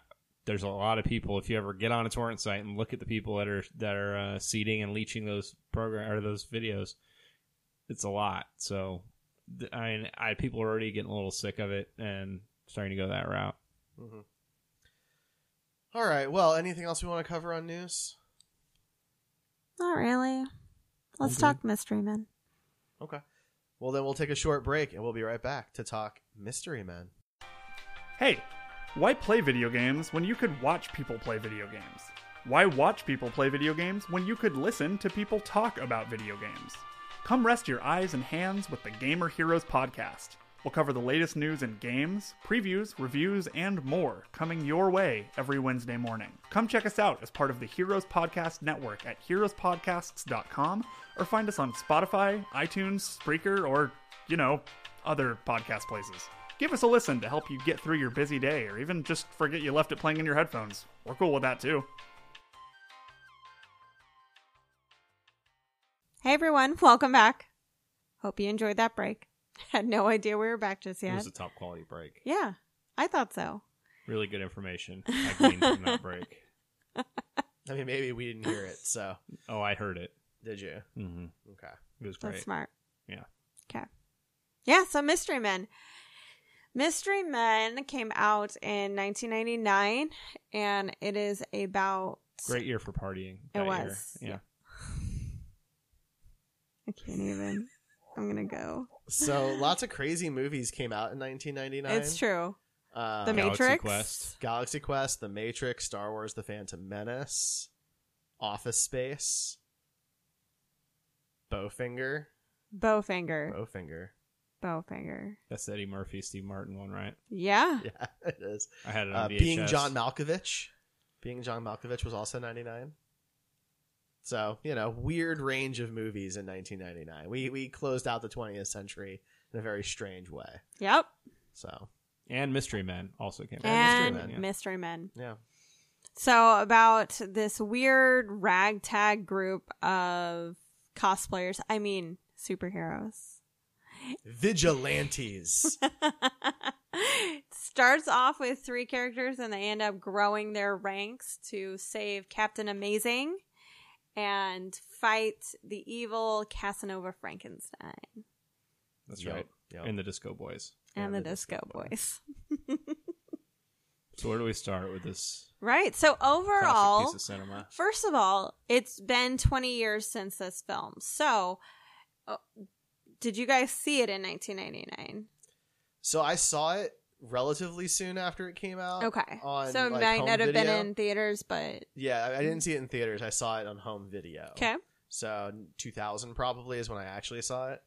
there's a lot of people. If you ever get on a torrent site and look at the people that are that are uh, seeding and leeching those program or those videos, it's a lot. So, I mean, I people are already getting a little sick of it and starting to go that route.
Mhm. All right. Well, anything else we want to cover on news?
Not really. Let's
Okay.
talk Mystery Men.
Okay. Well, then we'll take a short break and we'll be right back to talk Mystery Men.
Hey, why play video games when you could watch people play video games? Why watch people play video games when you could listen to people talk about video games? Come rest your eyes and hands with the Gamer Heroes podcast. We'll cover the latest news in games, previews, reviews, and more coming your way every Wednesday morning. Come check us out as part of the Heroes Podcast Network at heroespodcasts.com or find us on Spotify, iTunes, Spreaker, or, you know, other podcast places. Give us a listen to help you get through your busy day or even just forget you left it playing in your headphones. We're cool with that too.
Hey everyone, welcome back. Hope you enjoyed that break. Had no idea we were back just yet.
It was a top quality break.
yeah, I thought so.
Really good information I gleaned from that break.
I mean, maybe we didn't hear it, so
Oh, I heard it.
did you?
Mm-hmm.
Okay.
It was great.
That's smart.
Yeah.
Okay. Yeah, so Mystery Men. Mystery Men came out in 1999, and it is about.
Great year for partying.
It
that year.
was,
Yeah.
I can't even. I'm gonna go.
So lots of crazy movies came out in 1999.
It's true.
Uh,
The
Galaxy
Matrix.
Quest.
Galaxy Quest, The Matrix, Star Wars: The Phantom Menace, Office Space, Bowfinger,
Bowfinger.
Bowfinger.
Bowfinger.
That's Eddie Murphy, Steve Martin one, right?
Yeah.
Yeah, it is.
I had it
Uh,
on VHS.
being John Malkovich. Being John Malkovich was also 99. So, you know, weird range of movies in 1999. We we closed out the 20th century in a very strange way.
Yep.
So,
and Mystery Men also came out.
And
Men, yeah.
Mystery Men.
yeah.
So about this weird ragtag group of cosplayers. I mean, superheroes.
Vigilantes.
Starts off with three characters and they end up growing their ranks to save Captain Amazing and fight the evil Casanova Frankenstein
That's
Yep,
right.
yep.
And the Disco Boys.
and,
And
the,
the
Disco,
Disco
Boys.
So where do we start with this
right. So overall,
piece of cinema?
First of all, it's been 20 years since this film. So, uh, did you guys see it in 1999?
so I saw it relatively soon after it came out.
Okay.
On,
so it
like,
might not have been in theaters, but
Yeah, I, I didn't see it in theaters. I saw it on home video.
okay.
So 2000 probably is when I actually saw it.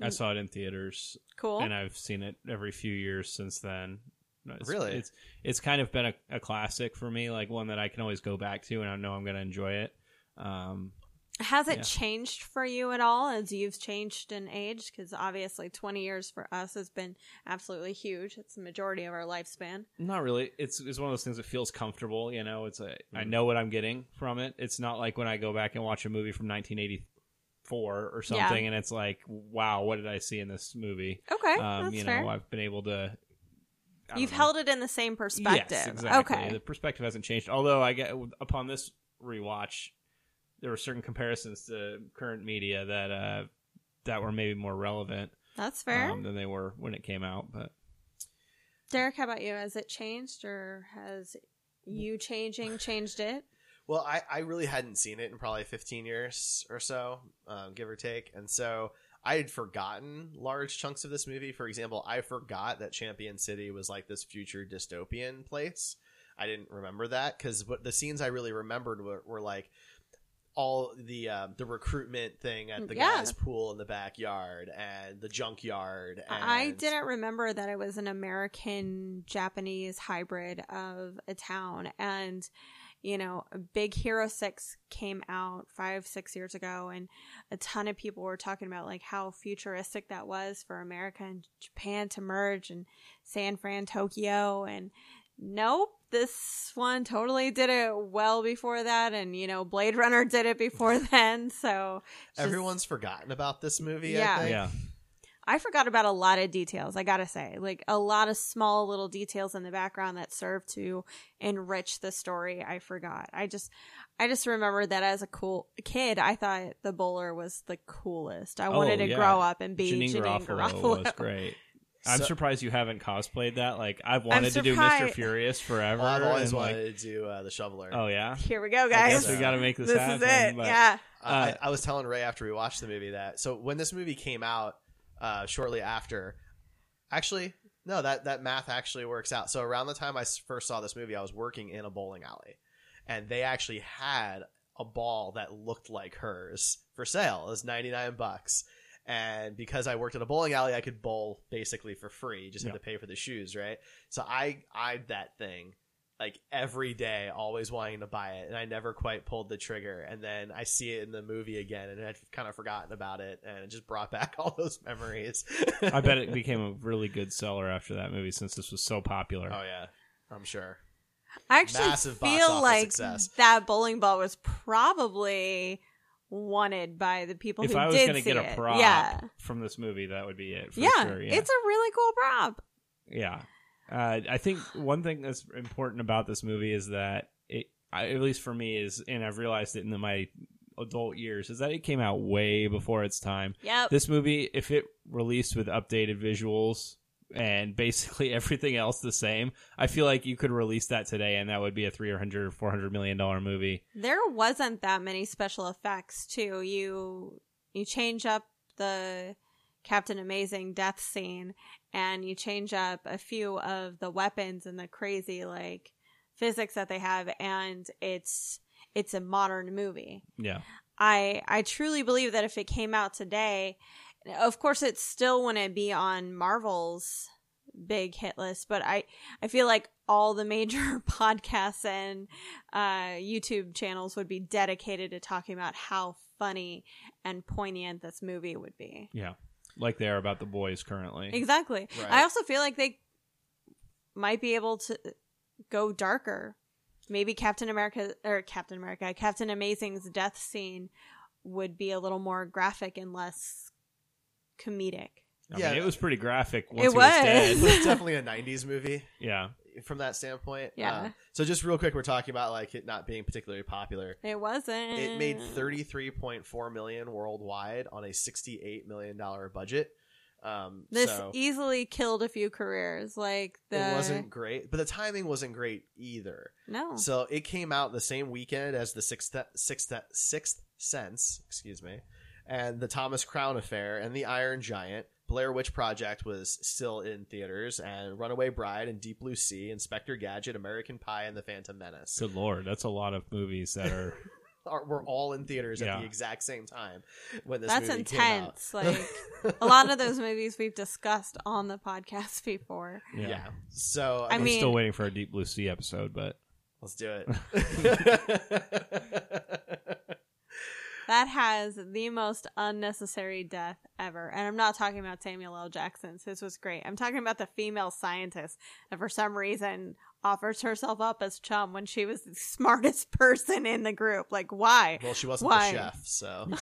I saw it in theaters,
Cool.
and I've seen it every few years since then. It's,
Really?
It's it's kind of been a, a classic for me, like one that I can always go back to, and I know I'm going to enjoy it. Um,
Has it
yeah.
changed for you at all as you've changed in age? Because obviously, 20 years for us has been absolutely huge. It's the majority of our lifespan.
Not really. It's it's one of those things that feels comfortable. You know, it's a I
Mm-hmm.
know what I'm getting from it. It's not like when I go back and watch a movie from 1984 or something, and it's like, wow, what did I see in this movie?
Okay.
um,
that's
you
fair.
know, I've been able to.
You've
know.
held it in the same perspective.
Yes, exactly.
Okay.
The perspective hasn't changed. Although I get upon this rewatch, there were certain comparisons to current media that uh, that were maybe more relevant
That's fair.
um, than they were when it came out. But
Derek, how about you? Has it changed or has you changing changed it?
Well, I, I really hadn't seen it in probably 15 years or so, um, give or take. And so I had forgotten large chunks of this movie. For example, I forgot that Champion City was like this future dystopian place. I didn't remember that because the scenes I really remembered were, were like all the uh, the recruitment thing at the
Yeah.
guy's pool in the backyard and the junkyard. And
I didn't remember that it was an American Japanese hybrid of a town. And, you know, Big Hero 6 came out five, six years ago, and a ton of people were talking about like how futuristic that was for America and Japan to merge and San Fran, Tokyo. And nope, this one totally did it well before that. And, you know, Blade Runner did it before then. So, just-
Everyone's forgotten about this movie.
Yeah.
I think.
yeah,
I forgot about a lot of details, I gotta say. Like a lot of small little details in the background that serve to enrich the story. I forgot. I just I just remember that as a cool kid, I thought the bowler was the coolest. I wanted
Oh,
to
yeah.
grow up and be
Janeane
Janeane,
Garofalo,
Garofalo.
was great. I'm
So-
surprised you haven't cosplayed that. Like I've wanted to do Mr. Furious forever.
Well, I've always
and, like,
wanted to do uh, the shoveler.
oh yeah.
Here we go,
I
guys.
guess
we got to make this,
this
happen.
is it.
but-
Yeah.
Uh,
Uh,
I, I was telling Ray after we watched the movie that so when this movie came out uh, shortly after, actually no that that math actually works out. So around the time I first saw this movie, I was working in a bowling alley, and they actually had a ball that looked like hers for sale. It was ninety nine bucks. And because I worked at a bowling alley, I could bowl basically for free. You just had
Yeah.
to pay for the shoes, right? So I eyed that thing like every day, always wanting to buy it, and I never quite pulled the trigger. And then I see it in the movie again, and I'd kind of forgotten about it, and it just brought back all those memories.
I bet it became a really good seller after that movie since this was so popular.
Oh yeah, I'm sure.
I actually
Massive
feel like
success.
that bowling ball was probably wanted by the people
if
who
I was
did see
get a
it.
prop
Yeah.
from this movie, that would be it. For
yeah.
sure. yeah.
It's a really cool prop.
Yeah. Uh, I think one thing that's important about this movie is that it, I- at least for me, is, and I've realized it in my adult years, is that it came out way before its time.
Yep.
This movie, if it released with updated visuals and basically everything else the same, I feel like you could release that today and that would be a 300 400 million dollar movie.
There wasn't that many special effects too. You you change up the Captain Amazing death scene and you change up a few of the weapons and the crazy like physics that they have and it's it's a modern movie.
Yeah.
I I truly believe that if it came out today, of course it still wouldn't be on Marvel's big hit list, but I I feel like all the major podcasts and uh, YouTube channels would be dedicated to talking about how funny and poignant this movie would be.
Yeah. Like they are about the boys currently.
Exactly.
Right.
I also feel like they might be able to go darker. Maybe Captain America or Captain America, Captain Amazing's death scene would be a little more graphic and less comedic.
I
Yeah.
mean, it was pretty graphic once
It
he was,
was.
dead.
it's definitely a '90s movie
yeah.
from that standpoint.
Yeah.
Um, so just real quick, we're talking about like it not being particularly popular.
It wasn't.
It made 33.4 million worldwide on a 68 million dollar budget. Um,
This
so
easily killed a few careers. Like the
it wasn't great, but the timing wasn't great either.
no.
So it came out the same weekend as the sixth sixth sixth sense, excuse me, and the Thomas Crown Affair and the Iron Giant. Blair Witch Project was still in theaters, and Runaway Bride and Deep Blue Sea, Inspector Gadget, American Pie, and The Phantom Menace
Good lord, that's a lot of movies that are.
are, were all in theaters at the exact same time when this
That's
movie came out.
intense. Like a lot of those movies we've discussed on the podcast before.
Yeah.
yeah. So
I
I
I'm
mean,
mean-
still waiting for a Deep Blue Sea episode, but
let's do it.
That has the most unnecessary death ever. And I'm not talking about Samuel L. Jackson's. His was great. I'm talking about the female scientist that for some reason offers herself up as chum when she was the smartest person in the group. Like, why?
well, she wasn't
Why?
the chef, so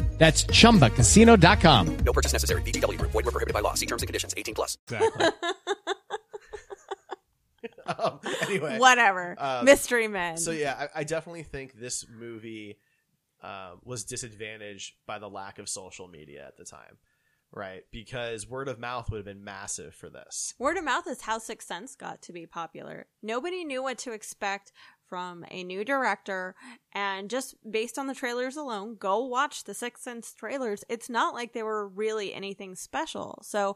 That's chumbacasino.com.
No purchase necessary. VGW Group. Void were prohibited by law. See terms and conditions. 18 plus.
exactly.
um, anyway,
Whatever.
Um,
Mystery Men.
So yeah, I, I definitely think this movie uh, was disadvantaged by the lack of social media at the time. right? Because word of mouth would have been massive for this.
Word of mouth is how Sixth Sense got to be popular. Nobody knew what to expect from a new director, and just based on the trailers alone, go watch the Sixth Sense trailers. It's not like they were really anything special. So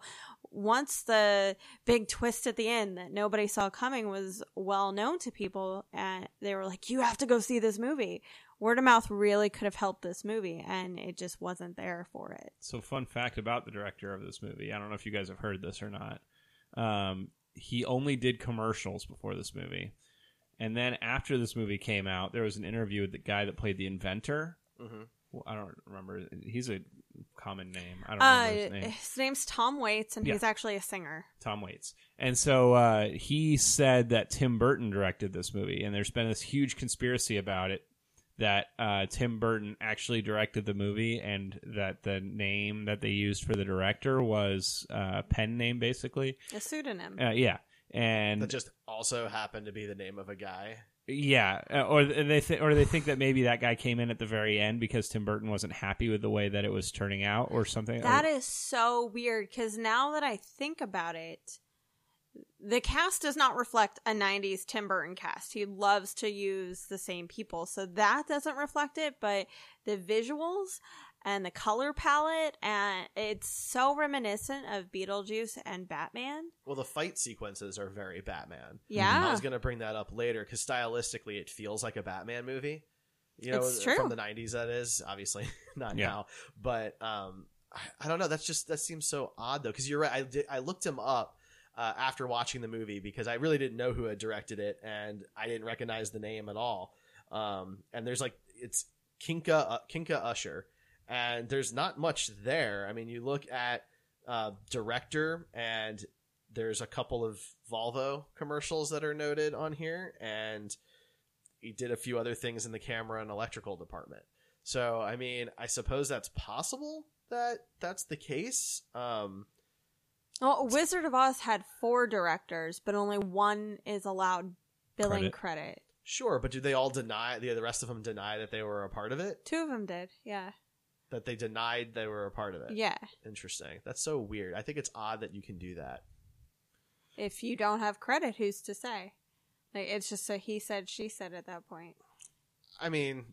once the big twist at the end that nobody saw coming was well known to people, and they were like, "You have to go see this movie." Word of mouth really could have helped this movie, and it just wasn't there for it.
So, fun fact about the director of this movie I don't know if you guys have heard this or not. Um, he only did commercials before this movie. And then after this movie came out, there was an interview with the guy that played the inventor.
Mm-hmm.
Well, I don't remember. He's a common name. I don't
Uh,
remember his name.
his name's Tom Waits, and
Yeah.
he's actually a singer.
Tom Waits. And so uh, he said that Tim Burton directed this movie, and there's been this huge conspiracy about it that uh, Tim Burton actually directed the movie, and that the name that they used for the director was uh, pen name, basically.
A pseudonym.
Uh, yeah, and
That just also happened to be the name of a guy.
yeah, uh, or they th- or they think that maybe that guy came in at the very end because Tim Burton wasn't happy with the way that it was turning out, or something.
That is so weird because now that I think about it, the cast does not reflect a 90s Tim Burton cast. He loves to use the same people. So that doesn't reflect it, but the visuals and the color palette and it's so reminiscent of Beetlejuice and Batman.
Well, the fight sequences are very Batman.
Yeah.
I was going to bring that up later because stylistically, it feels like a Batman movie. You know,
It's true.
from the '90s. That is obviously not
Yeah.
now, but um, I, I don't know. That's just that seems so odd though. Because you're right. I did, I looked him up uh, after watching the movie because I really didn't know who had directed it, and I didn't recognize the name at all. Um, and there's like it's Kinka uh, Kinka Usher, and there's not much there. I mean, you look at uh, director, and there's a couple of Volvo commercials that are noted on here, and he did a few other things in the camera and electrical department. So, I mean, I suppose that's possible that that's the case. Um,
Well, Wizard of Oz had four directors, but only one is allowed billing
Credit.
credit.
sure, but do they all deny the the rest of them deny that they were a part of it?
Two of them did. Yeah.
That they denied they were a part of it?
Yeah.
Interesting. That's so weird. I think it's odd that you can do that.
If you don't have credit, who's to say? Like it's just a he said, she said at that point.
I mean,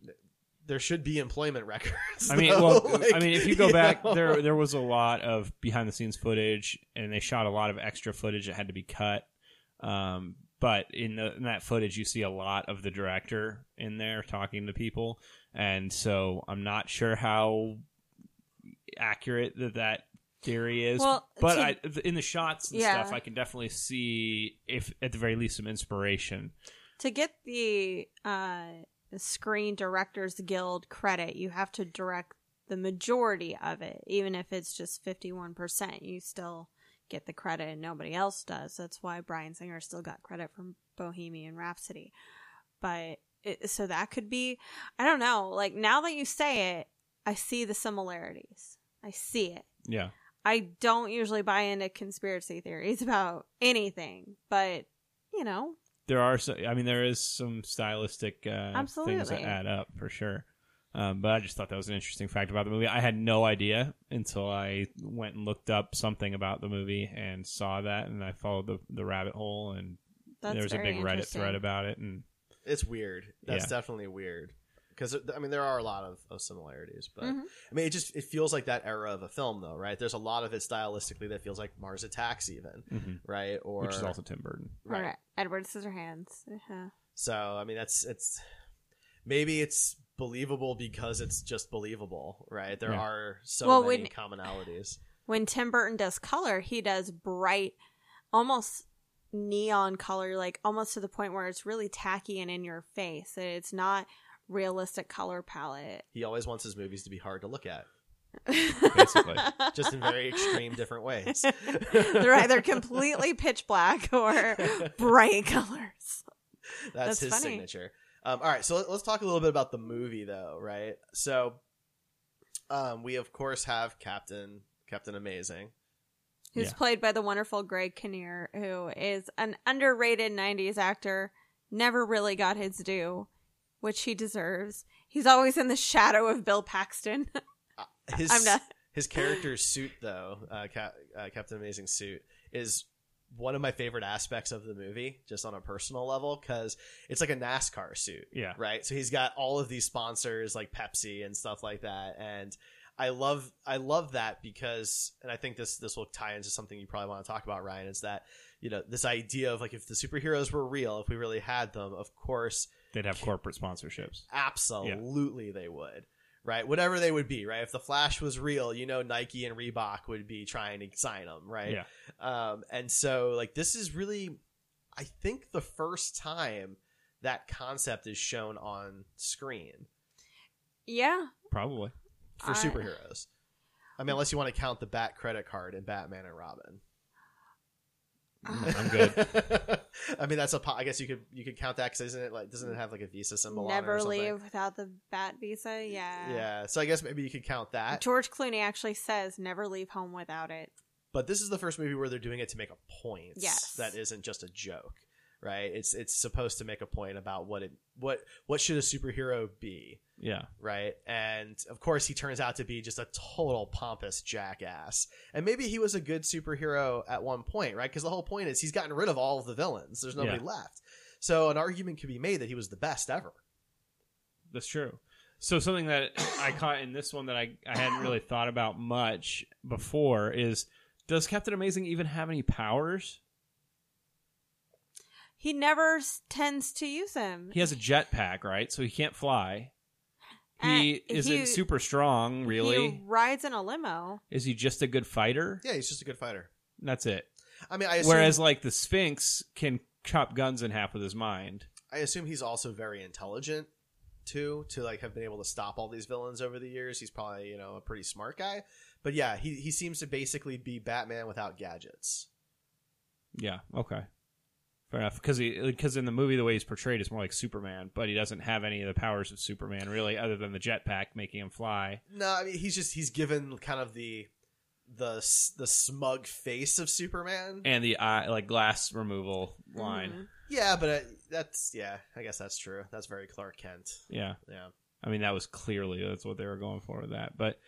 there should be employment records.
I mean,
though.
well,
Like,
I mean, if you go back,
know?
there there was a lot of behind the scenes footage, and they shot a lot of extra footage that had to be cut. Um, but in, the, in that footage, you see a lot of the director in there talking to people, and so I'm not sure how accurate that that theory is.
Well,
but
to-
I, in the shots and
Yeah.
stuff, I can definitely see if at the very least some inspiration.
To get the uh, Screen Directors Guild credit, you have to direct the majority of it, even if it's just fifty-one percent. You still get the credit, and nobody else does. That's why Bryan Singer still got credit from Bohemian Rhapsody. But it, so that could be, I don't know. Like now that you say it, I see the similarities. I see it.
Yeah.
I don't usually buy into conspiracy theories about anything, but you know,
there are so, I mean there is some stylistic uh, things that add up for sure. Um, but I just thought that was an interesting fact about the movie. I had no idea until I went and looked up something about the movie and saw that, and I followed the the rabbit hole, and
That's
there was a big Reddit thread about it, and
It's weird. That's
Yeah.
definitely weird. Because I mean, there are a lot of, of similarities, but
Mhm.
I mean, it just it feels like that era of a film, though, right? There's a lot of it stylistically that feels like Mars Attacks, even,
Mhm.
right? Or
which is also Tim Burton.
right.
right. Edward Scissorhands. Uh-huh.
So I mean, that's it's maybe it's believable because it's just believable, right? There
Yeah.
are so
Well,
many
when-
commonalities.
When Tim Burton does color, he does bright, almost neon color, like almost to the point where it's really tacky and in your face. It's not realistic color palette.
He always wants his movies to be hard to look at,
Basically.
just in very extreme different ways.
They're either completely pitch black or bright colors.
That's,
That's
his
funny.
signature. Um, all right, so let, us talk a little bit about the movie, though, right? So, um, we of course have Captain Captain Amazing.
who's
Yeah.
played by the wonderful Greg Kinnear, who is an underrated 90s actor, never really got his due, which he deserves. He's always in the shadow of Bill Paxton.
His
I'm not-
His character's suit, though, uh, Cap- uh, Captain Amazing suit, is one of my favorite aspects of the movie, just on a personal level, because it's like a NASCAR suit.
Yeah.
Right. So he's got all of these sponsors like Pepsi and stuff like that, and I love I love that because, and I think this this will tie into something you probably want to talk about, Ryan. Is that you know this idea of like if the superheroes were real, if we really had them, of course
They'd have corporate sponsorships.
Absolutely, they would. Right, whatever they would be. Right, if the Flash was real, you know, Nike and Reebok would be trying to sign them. Right.
Yeah.
Um, and so, like, this is really, I think, the first time that concept is shown on screen
Yeah.
Probably.
for
I-
superheroes. I mean, unless you want to count the Bat credit card in Batman and Robin. Mm, ah.
I'm good.
I mean, that's a. po- I guess you could you could count that because isn't it like doesn't it have like a Visa symbol? on it or
Never
something?
leave without the bat visa. Yeah.
Yeah, so I guess maybe you could count that.
George Clooney actually says never leave home without it.
but this is the first movie where they're doing it to make a point.
Yes.
that isn't just a joke, right? It's it's supposed to make a point about what it what what should a superhero be,
Yeah.
right? And of course, he turns out to be just a total pompous jackass. And maybe he was a good superhero at one point, right? Because the whole point is he's gotten rid of all of the villains. There's nobody
Yeah.
left. So an argument could be made that he was the best ever.
That's true. So something that I caught in this one that I, I hadn't really thought about much before is does Captain Amazing even have any powers?
He never s- tends to use them.
He has a jetpack, right? So he can't fly. He
Uh,
isn't
he-
super strong, really.
He rides in a limo.
Is he just a good fighter?
Yeah, he's just a good fighter.
That's it.
I mean, I assume,
Whereas like the Sphinx can chop guns in half with his mind.
I assume he's also very intelligent too to like have been able to stop all these villains over the years. He's probably you know a pretty smart guy. But yeah, he he seems to basically be Batman without gadgets.
Yeah. Okay. Fair enough. Because because in the movie the way he's portrayed is more like Superman, but he doesn't have any of the powers of Superman really, other than the jetpack making him fly.
No, I mean he's just he's given kind of the the the smug face of Superman.
and the eye like glass removal line.
yeah, but uh, that's yeah, I guess that's true. That's very Clark Kent.
Yeah,
Yeah.
I mean that was clearly that's what they were going for with that. But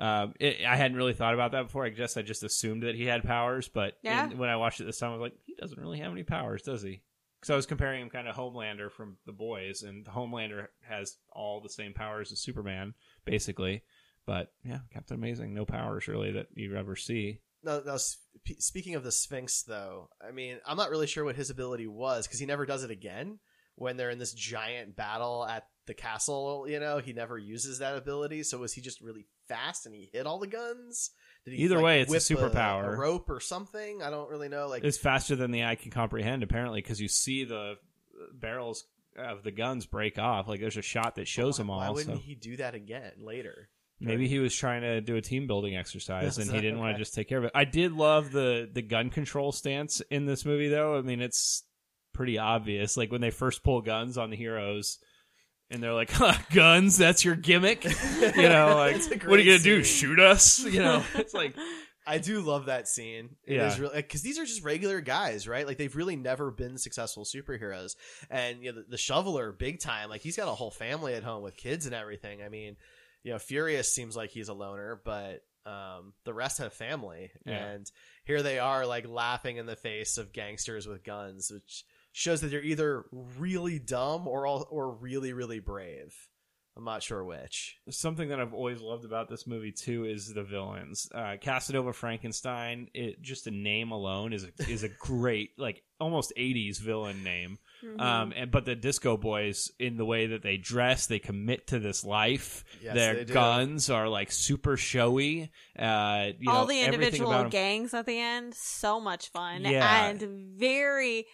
um, it, I hadn't really thought about that before. I guess I just assumed that he had powers. But
Yeah.
in- when I watched it this time, I was like, he doesn't really have any powers, does he? Because I was comparing him kind of Homelander from The Boys, and Homelander has all the same powers as Superman, basically. But yeah, Captain Amazing, no powers really that you ever see.
Now, no. sp- Speaking of the Sphinx, though, I mean, I'm not really sure what his ability was because he never does it again. When they're in this giant battle at the castle, you know, he never uses that ability. So was he just really fast and he hit all the guns? Did he,
Either
like,
way, it's a
whip
superpower.
a rope or something. I don't really know. Like,
It's faster than the eye can comprehend, apparently, because you see the uh, barrels of the guns break off. Like there's a shot that shows them all.
why wouldn't
so
he do that again later?
maybe he was trying to do a team building exercise and he didn't want to just take care of it. I did love the the gun control stance in this movie, though. I mean, it's pretty obvious. Like when they first pull guns on the heroes. And they're like, huh, guns, that's your gimmick? You know, like, what are you going to do? Shoot us? You know, it's like,
I do love that scene. It
Yeah.
really because these are just regular guys, right? Like they've really never been successful superheroes. And you know, the, the shoveler, big time. Like he's got a whole family at home with kids and everything. I mean, you know, Furious seems like he's a loner, but um, the rest have family.
Yeah.
And here they are, like laughing in the face of gangsters with guns, which shows that they're either really dumb or all, or really really brave. I'm not sure which.
something that I've always loved about this movie too is the villains. Uh, Casanova Frankenstein, it just a name alone is a, is a great like almost '80s villain name.
Mm-hmm.
Um, and but the Disco Boys, in the way that they dress, they commit to this life.
Yes,
Their guns are like super showy. Uh, you
All
know,
the individual gangs at the end, so much fun
Yeah.
and very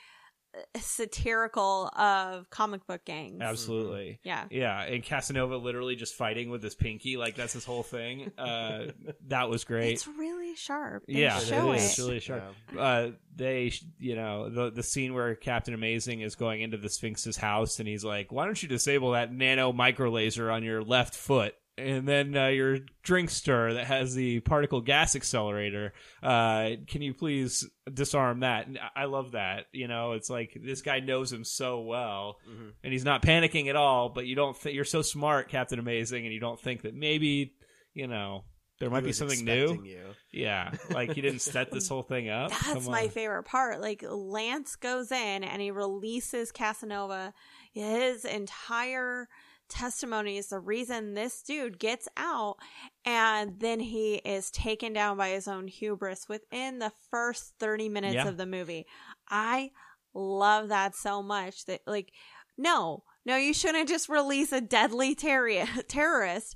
satirical of comic book gangs.
Absolutely.
Yeah.
Yeah. And Casanova literally just fighting with his pinky. Like, that's his whole thing. Uh, that was great.
It's really sharp. They
yeah,
show
it
it.
is. It's really sharp. Uh, they, you know, the the scene where Captain Amazing is going into the Sphinx's house, and he's like, "Why don't you disable that nano micro laser on your left foot?" And then uh, your drink stir that has the particle gas accelerator. Uh, can you please disarm that? And I- I love that. You know, it's like this guy knows him so well, and he's not panicking at all. But you don't. Th- you're so smart, Captain Amazing, and you don't think that maybe, you know, There
He
might be
was
something new.
You.
Yeah, like he didn't set this whole thing up.
That's
Come
my
on.
favorite part. Like Lance goes in and he releases Casanova. His entire testimony is the reason this dude gets out, and then he is taken down by his own hubris within the first thirty minutes
Yeah.
of the movie. I love that so much that like no. No, you shouldn't just release a deadly terror- terrorist.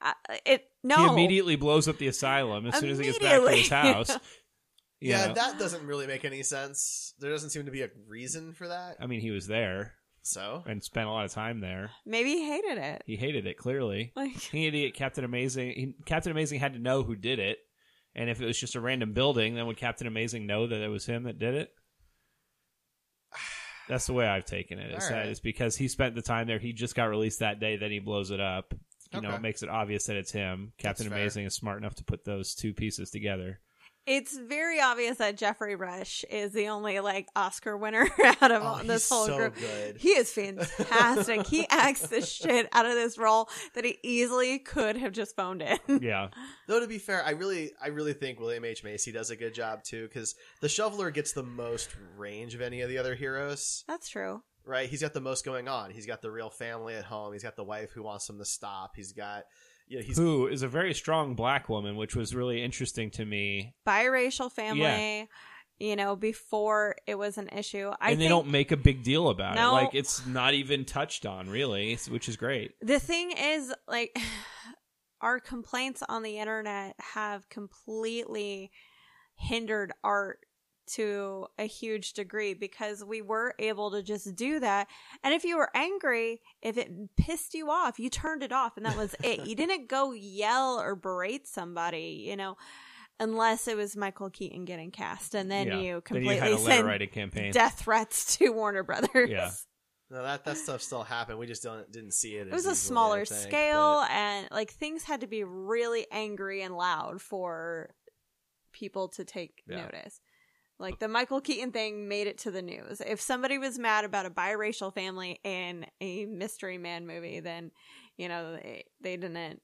Uh, it no.
He immediately blows up the asylum as soon as he gets back to his house. You
Yeah,
know,
that doesn't really make any sense. There doesn't seem to be a reason for that.
I mean, he was there
So
and spent a lot of time there.
Maybe he hated it.
He hated it clearly.
Like
He had to get Captain Amazing. He, Captain Amazing had to know who did it, and if it was just a random building, then would Captain Amazing know that it was him that did it? That's the way I've taken it. Is
All
that
right.
it's because he spent the time there. He just got released that day. Then he blows it up. You know,
Okay.
it makes it obvious that it's him. Captain
fair.
Amazing is smart enough to put those two pieces together.
It's very obvious that Geoffrey Rush is the only like Oscar winner out of
Oh,
this
he's
whole
so
group.
good.
He is fantastic. he acts the shit out of this role that he easily could have just phoned in.
Yeah,
Though to be fair, I really, I really think William H Macy does a good job too, because the Shoveler gets the most range of any of the other heroes.
That's true.
Right? He's got the most going on. He's got the real family at home. He's got the wife who wants him to stop. He's got, you know, he's
who is a very strong black woman, which was really interesting to me.
Biracial family, you know, before it was an issue. I
and they
think
don't make a big deal about
No.
it. Like it's not even touched on, really, which is great.
the thing is like our complaints on the internet have completely hindered art to a huge degree because we were able to just do that and if you were angry if it pissed you off you turned it off and that was it you didn't go yell or berate somebody you know unless it was michael keaton getting cast and then
Yeah.
you
Then you
completely
had
send
writing campaign.
death threats to warner brothers
Yeah.
no, that that stuff still happened. We just don't didn't see it.
it was a smaller scale and like things had to be really angry and loud for people to take
Yeah.
notice like the michael keaton thing made it to the news if somebody was mad about a biracial family in a mystery man movie then you know they, they didn't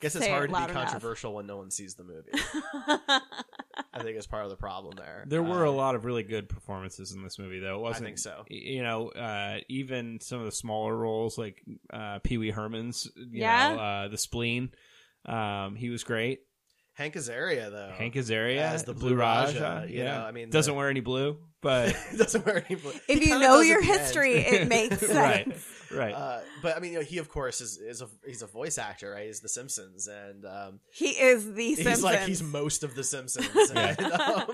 Guess it's
say it
hard to be
loud enough.
controversial when no one sees the movie. I think it's part of the problem there.
There were a
Um,
lot of really good performances in this movie, though. It wasn't.
think so.
You know, uh, even some of the smaller roles, like uh, Pee Wee Herman's, you
Yeah.
know, uh, the spleen. Um, he was great.
Hank Azaria though.
Hank Azaria
as the
Blue
Blue
Raja.
Raja. You
yeah,
know, I mean,
doesn't
the-
wear any blue, but
doesn't wear any. blue.
if
He
you know your
at the end.
history it makes sense
right, right.
Uh, but I mean, you know, he of course is is a he's a voice actor, right? He's the Simpsons, and um,
he is the
he's
Simpsons.
like he's most of the Simpsons,
Yeah.
and, um,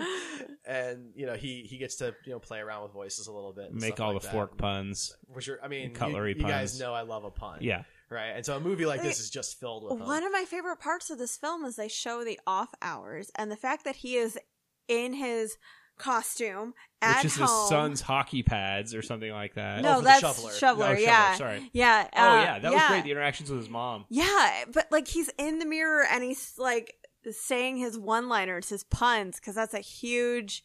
and you know he he gets to you know play around with voices a little bit, and
Make
stuff
all
like
the
that.
fork puns.
Which are, I mean, you-
Cutlery
you, guys know I love a pun,
Yeah,
right? And so a movie like this is just filled with them.
One of my favorite parts of this film is they show the off hours and the fact that he is in his costume at
which is
home.
his son's hockey pads or something like that.
No,
for the
that's
shoveler.
shoveler.
Oh, shoveler,
yeah,
sorry.
yeah.
Oh
uh,
yeah, that was great. The interactions with his mom.
yeah, but like he's in the mirror and he's like saying his one-liners, his puns, because that's a huge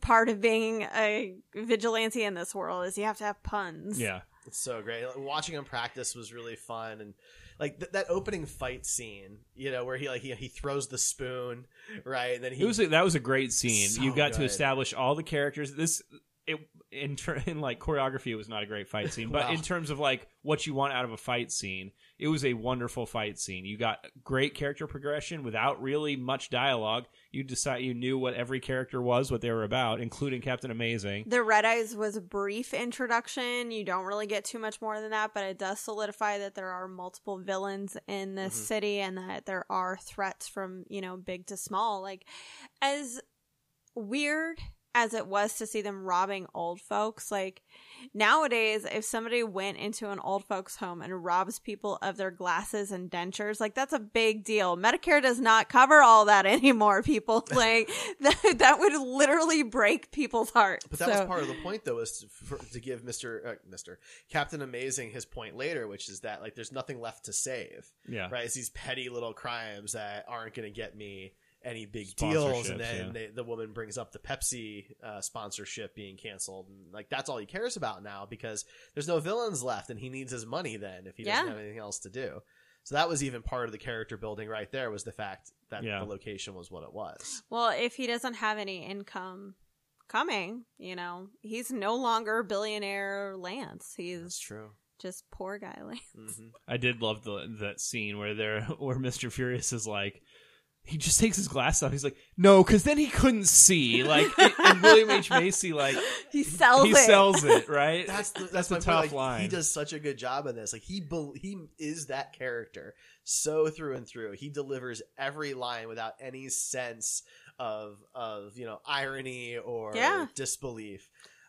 part of being a vigilante in this world is you have to have puns.
Yeah,
It's so great. Like, watching him practice was really fun, and like th- that opening fight scene, you know, where he like he, he throws the spoon, right? And then he
it was a, that was a great scene.
So
you got to establish all the characters. This it in ter- in like choreography, it was not a great fight scene, but
Wow.
in terms of like what you want out of a fight scene, it was a wonderful fight scene. You got great character progression without really much dialogue. You decide you knew what every character was, what they were about, including Captain Amazing.
The Red Eyes was a brief introduction. You don't really get too much more than that, but it does solidify that there are multiple villains in this
Mhm.
city and that there are threats from, you know, big to small. Like, as weird as it was to see them robbing old folks, like, nowadays, if somebody went into an old folks' home and robs people of their glasses and dentures, like, that's a big deal. Medicare does not cover all that anymore, people. Like, that, that would literally break people's hearts.
But that
So-
was part of the point, though, is to, for, to give Mister uh, Mister Captain Amazing his point later, which is that like there's nothing left to save,
Yeah,
right? It's these petty little crimes that aren't going to get me any big deals, and then
yeah.
they, the woman brings up the Pepsi uh, sponsorship being canceled, and like that's all he cares about now because there's no villains left, and he needs his money then if he doesn't have anything else to do. So that was even part of the character building right there was the fact that
Yeah.
the location was what it was.
Well, if he doesn't have any income coming, you know, he's no longer billionaire Lance. He's
That's true.
just poor guy Lance.
hmm
I did love the that scene where they're where Mr. Furious is like he just takes his glasses off. He's like, no, because then he couldn't see. Like, and William H Macy, like,
He sells it.
he
it.
sells it, right?
That's the,
that's
that's
the
my
tough
point. Like,
line.
He does such a good job in this. Like he bel he is that character so through and through. He delivers every line without any sense of of you know irony or
Yeah.
disbelief.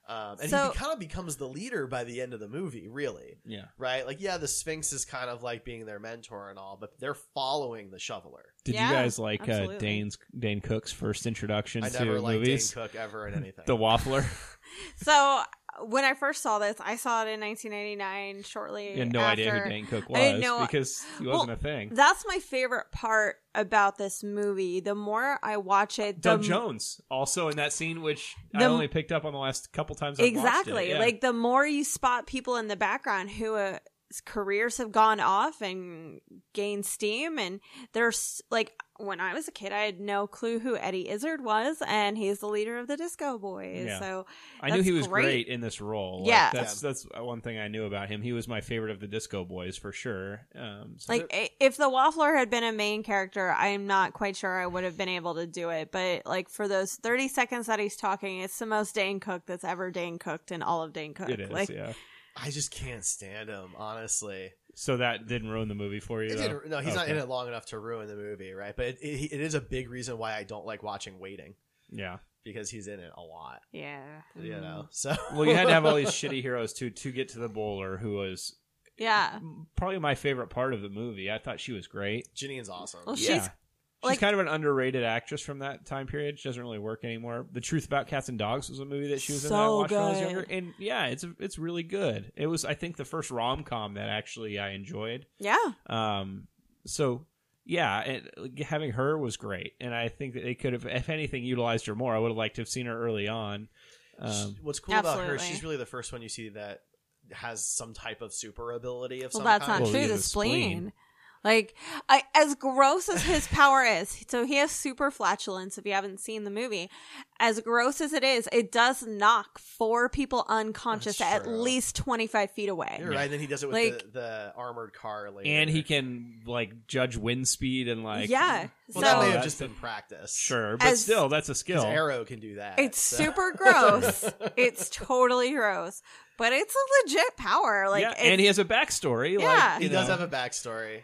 Um, and
So-
he kind of becomes the leader by the end of the movie, really.
yeah.
Right? Like, yeah, the Sphinx is kind of like being their mentor and all, but they're following the shoveler.
Did
Yeah,
you guys like uh. Dane's Dane Cook's first introduction
I
to
never liked
movies?
Dane Cook ever in anything.
The Waffler.
So when I first saw this, I saw it in 1999. Shortly,
You had no
after.
idea who Dane Cook was
I didn't know-
because he
Well,
wasn't a thing.
That's my favorite part about this movie. The more I watch it, the
Doug Jones also in that scene, which I only picked up on the last couple times. I've watched
exactly
it. Yeah.
like the more you spot people in the background who uh, careers have gone off and gained steam and there's like when i was a kid i had no clue who eddie izzard was and he's the leader of the disco boys
Yeah.
so
I knew he was great. in this role. Like,
Yeah.
that's that's one thing I knew about him. He was my favorite of the Disco Boys for sure. Um, so
like if the waffler had been a main character i'm not quite sure i would have been able to do it but like for those 30 seconds that he's talking it's the most dane cook that's ever dane cooked in all of dane cook
it is,
like
yeah.
I just can't stand him, honestly.
So that didn't ruin the movie for you. Though?
no, he's not in it long enough to ruin the movie, right? But it, it, it is a big reason why I don't like watching Waiting
Yeah.
because he's in it a lot,
yeah
you know. Mm. So
Well, you had to have all these shitty heroes too to get to the bowler, who was
yeah
probably my favorite part of the movie. I thought she was great.
Janeane's awesome.
well
yeah.
she's
She's
like-
kind of an underrated actress from that time period. She doesn't really work anymore. The Truth About Cats and Dogs was a movie that she was in that I
So
watched when I was younger, and yeah, it's it's really good. It was I think the first rom com that actually I enjoyed.
yeah
Um, so yeah, and like, having her was great, and I think that they could have, if anything, utilized her more. I would have liked to have seen her early on. Um,
What's cool about her? She's really the first one you see that has some type of super ability of
Well,
some
that's
kind.
not
Well,
true.
he
The spleen.
spleen.
Like, I, as gross as his power is, so he has super flatulence. If you haven't seen the movie, as gross as it is, it does knock four people unconscious at least twenty five feet away.
You're right. And then he does it with
Like-
the, the armored car later.
and he can like judge wind speed and like
yeah,
Well,
so
that may have just been practice.
sure, but
As-
still, that's a skill.
arrow can do that.
it's
so-
super gross. it's totally gross, but it's a legit power. Like,
yeah, and he has a backstory.
Yeah.
like,
He
you
does
know.
have a backstory.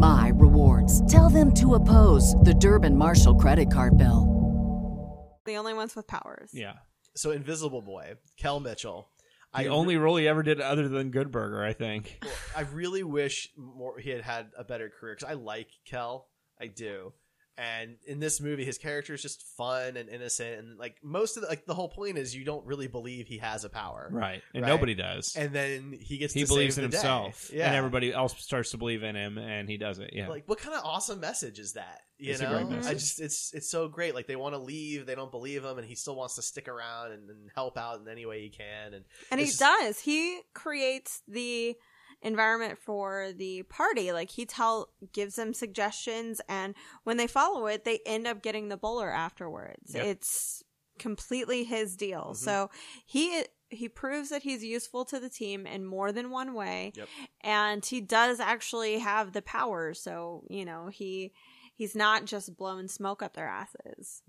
my rewards. Tell them to oppose the Durbin Marshall credit card bill.
the only ones with powers.
Yeah,
So Invisible Boy, Kel Mitchell.
the only role he ever did other than Good Burger, I think.
I really wish more he had had a better career because I like Kel, I do. And in this movie, his character is just fun and innocent, and like most of the, like the whole point is you don't really believe he has a power,
Right, and
Right.
nobody does.
And then he gets
he
to
believes
save
in
the day.
himself,
yeah.
and everybody else starts to believe in him, and he does it. Yeah,
Like, what kind of awesome message is that? You
It's a
know,
great
I just it's it's so great. Like they want to leave, they don't believe him, and he still wants to stick around and, and help out in any way he can. And
And he
just-
does. He creates the environment for the party. Like he tell gives them suggestions and when they follow it, they end up getting the bowler afterwards.
Yep.
It's completely his deal.
Mhm.
So he he proves that he's useful to the team in more than one way.
Yep.
And he does actually have the power. So, you know, he he's not just blowing smoke up their asses.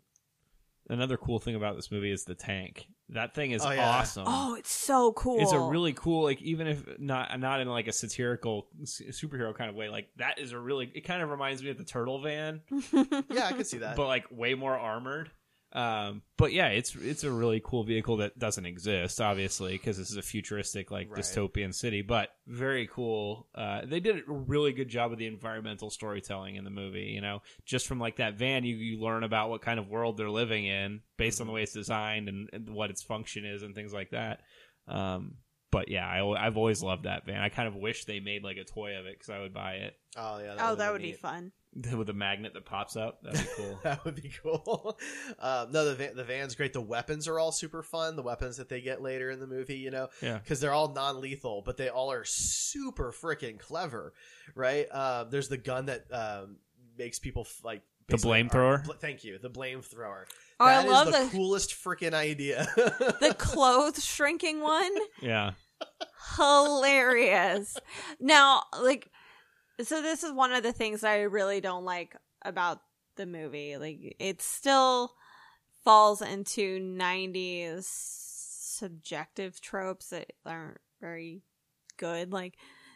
another cool thing about this movie is the tank. That thing is
Oh, yeah.
awesome.
Oh, it's so cool.
It's a really cool, like even if not not in like a satirical s- superhero kind of way. Like that is a really. It kind of reminds me of the Turtle Van,
yeah, I could see that.
but like way more armored. Um, but yeah, it's it's a really cool vehicle that doesn't exist, obviously, because this is a futuristic like
Right.
dystopian city. But very cool. Uh, they did a really good job of the environmental storytelling in the movie. You know, just from like that van, you you learn about what kind of world they're living in based on the way it's designed and, and what its function is and things like that. Um, but yeah, I I've always loved that van. I kind of wish they made like a toy of it because I would buy it
Oh yeah.
oh,
would've
that
been
would be fun.
with a magnet that pops up. That'd be cool.
that would be cool. Um, no, the van, the van's great. The weapons are all super fun. The weapons that they get later in the movie, you know,
Yeah.
because they're all non lethal, but they all are super freaking clever, right? Um, there's the gun that um, makes people f- like
The
blame
thrower.
bl- Thank you, the flamethrower.
Oh, I
That is
love
the,
the-
coolest freaking idea.
The clothes shrinking one.
yeah.
hilarious. Now, like, so this is one of the things I really don't like about the movie. Like, it still falls into 90s subjective tropes that aren't very good. Like,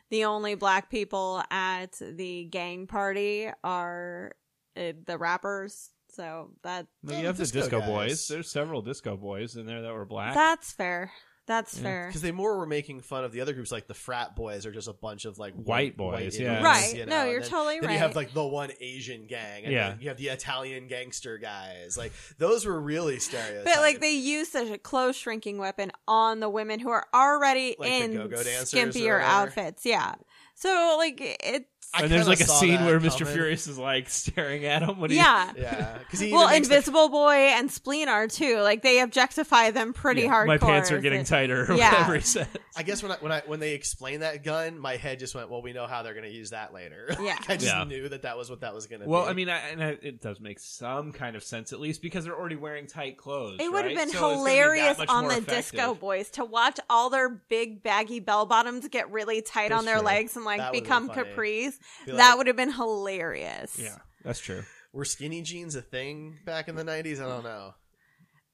the only black people at the gang party are uh, the rappers. So that
Well, you have the
disco
disco boys. There's several disco boys in there that were black.
that's fair. That's
Yeah.
fair.
Because they more were making fun of the other groups, like the frat boys, are just a bunch of like
White boys, yeah.
idiots,
Right.
you
No, you're
then-
totally
then You have like the one Asian gang, and
Yeah.
you have the Italian gangster guys. Like those were really stereotyped.
But like they use such a clothes shrinking weapon on the women who are already
Like the
in
go-go
skimpier outfits. Yeah. So like it's
I
and there's like a scene
that
where Mr. Furious is like staring at him when he
yeah.
yeah, because he
Well,
even makes the-
Invisible Boy and Spleen are too. Like they objectify them pretty
Yeah,
hardcore.
My pants are getting
It-
tighter. Or
Yeah.
whatever he said.
I guess when I, when I when they explain that gun, my head just went, "Well, we know how they're going to use that later."
Yeah.
Like, I just
Yeah.
knew that that was what that was going to
Well,
be.
I mean, I, and I, it does make some kind of sense at least because they're already wearing tight clothes.
It would have
right?
been
So it's gonna be
hilarious on the
effective.
Disco Boys to watch all their big baggy bell bottoms get really tight
That's
on their
true.
legs and like
That
become
been
capris.
Be
that would have been hilarious.
Yeah, that's true.
were skinny jeans a thing back in the '90s? I don't know.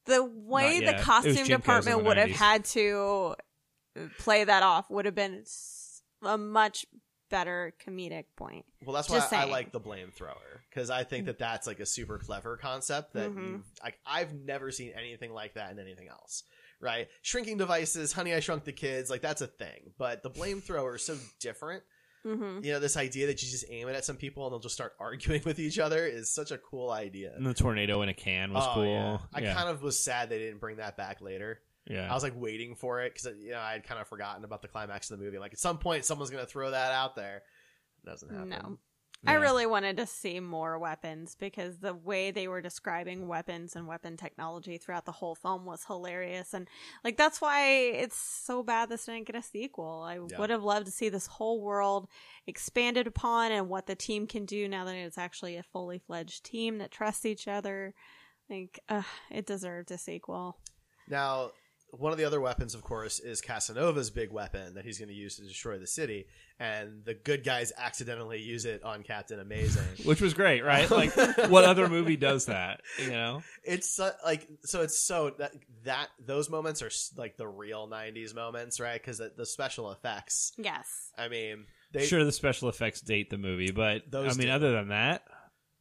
the way the
yet. It was
costume department
the
would have had to play that off would have been a much better comedic point.
Well, that's why
Just
I, I like the blame thrower because I think that that's like a super clever concept that
Mhm.
you've, like I've never seen anything like that in anything else. Right? Shrinking devices, Honey I Shrunk the Kids, like that's a thing. But the blame thrower is so different.
hmm
You know, this idea that you just aim it at some people and they'll just start arguing with each other is such a cool idea.
And the tornado in a can was
Oh,
cool.
yeah. I
yeah.
kind of was sad they didn't bring that back later.
yeah.
I was like waiting for it because you know I had kind of forgotten about the climax of the movie. Like at some point, someone's gonna throw that out there. It doesn't happen.
No. I really wanted to see more weapons because the way they were describing weapons and weapon technology throughout the whole film was hilarious. And, like, that's why it's so bad this didn't get a sequel. I
Yeah.
would have loved to see this whole world expanded upon and what the team can do now that it's actually a fully fledged team that trusts each other. Like, uh, it deserved a sequel.
Now, one of the other weapons, of course, is Casanova's big weapon that he's going to use to destroy the city, and the good guys accidentally use it on Captain Amazing.
Which was great, right? Like, what other movie does that? You know?
it's so, like so. It's so that that those moments are like the real '90s moments, right? Because the, the special effects.
Yes.
I mean, they
sure, the special effects date the movie, but
Those
I mean,
do.
other than that,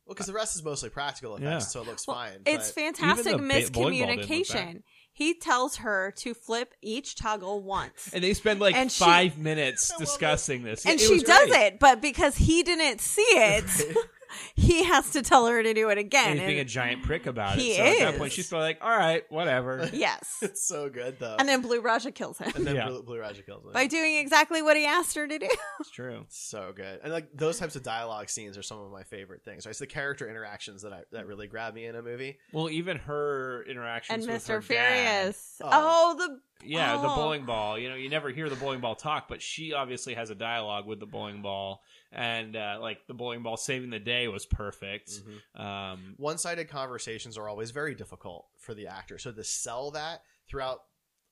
well, because the rest is mostly practical effects,
Yeah.
so it looks
Well,
fine.
It's
but-
fantastic
Even the ba- bowling ball didn't look bad.
miscommunication. He tells her to flip each toggle once.
and they spend like
And she-
five minutes discussing this,
and
It
she does
great.
it, but because he didn't see it, he has to tell her to do it again.
And he's being a giant prick about it.
He
so at that point, she's probably like, "All right, whatever."
yes.
it's so good though.
And then Blue Raja kills him
and then
Yeah.
Blue, Blue Raja kills him.
by doing exactly what he asked her to do.
It's true.
so good and like those types of dialogue scenes are some of my favorite things right it's the character interactions that I, that really grab me in a movie
Well, even her interactions
and
with her
Mr.
dad-
Furious.
Oh.
Oh, the
Yeah, the
Oh.
bowling ball. You know, you never hear the bowling ball talk, but she obviously has a dialogue with the bowling ball, and uh, like the bowling ball saving the day was perfect.
Mm-hmm.
Um,
one-sided conversations are always very difficult for the actor so to sell that throughout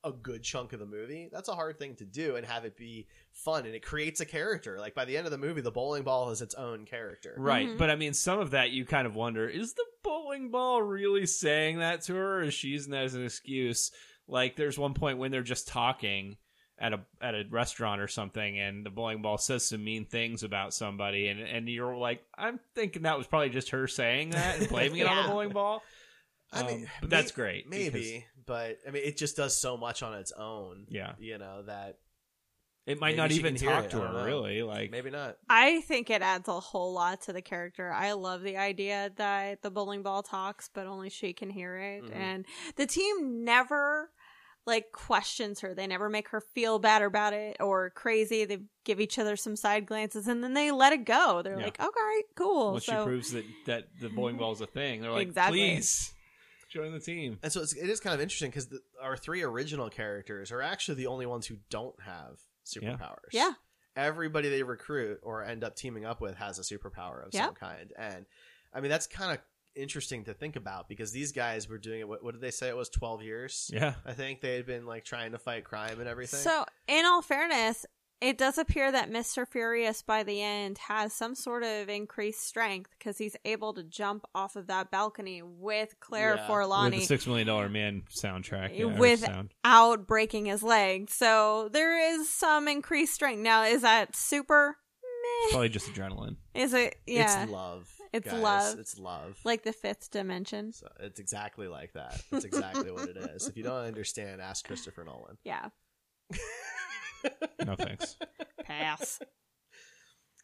a good chunk of the movie that's a hard thing to do and have it be fun and it creates a character like by the end of the movie the bowling ball is its own character
right, but I mean, some of that you kind of wonder: is the bowling ball really saying that to her, or is she using that as an excuse? Like, there's one point when they're just talking at a at a restaurant or something, and the bowling ball says some mean things about somebody, and and you're like, I'm thinking that was probably just her saying that and blaming it on the bowling ball.
I mean,
Um, but that's
may-
great.
Maybe, but I mean, it just does so much on its own.
Yeah.
you know that
It might
maybe
not even talk
it,
to her really. Like
maybe not.
I think it adds a whole lot to the character. I love the idea that the bowling ball talks, but only she can hear it.
Mhm.
And the team never like questions her. They never make her feel bad about it or crazy. They give each other some side glances and then they let it go. They're
Yeah.
like, okay, cool.
once
so
she proves that that the bowling ball is a thing, they're like,
Exactly.
please join the team.
And so it's, it is kind of interesting because our three original characters are actually the only ones who don't have superpowers.
Yeah.
Everybody they recruit or end up teaming up with has a superpower of
Yeah.
some kind. And I mean, that's kind of interesting to think about because these guys were doing it. What, what did they say? It was 12 years.
Yeah.
I think they had been like trying to fight crime and everything.
So, in all fairness, it does appear that Mr. Furious by the end has some sort of increased strength because he's able to jump off of that balcony with Claire
Yeah.
With
Forlani
the Six Million Dollar Man soundtrack, yeah, or sound.
without breaking his leg. So there is some increased strength. Now, is that super? Meh.
Probably just adrenaline.
Is it? Yeah.
It's love.
It's
guys.
love.
It's love.
Like the fifth dimension.
So it's exactly like that. It's exactly what it is. If you don't understand, ask Christopher Nolan.
Yeah.
No thanks.
Pass.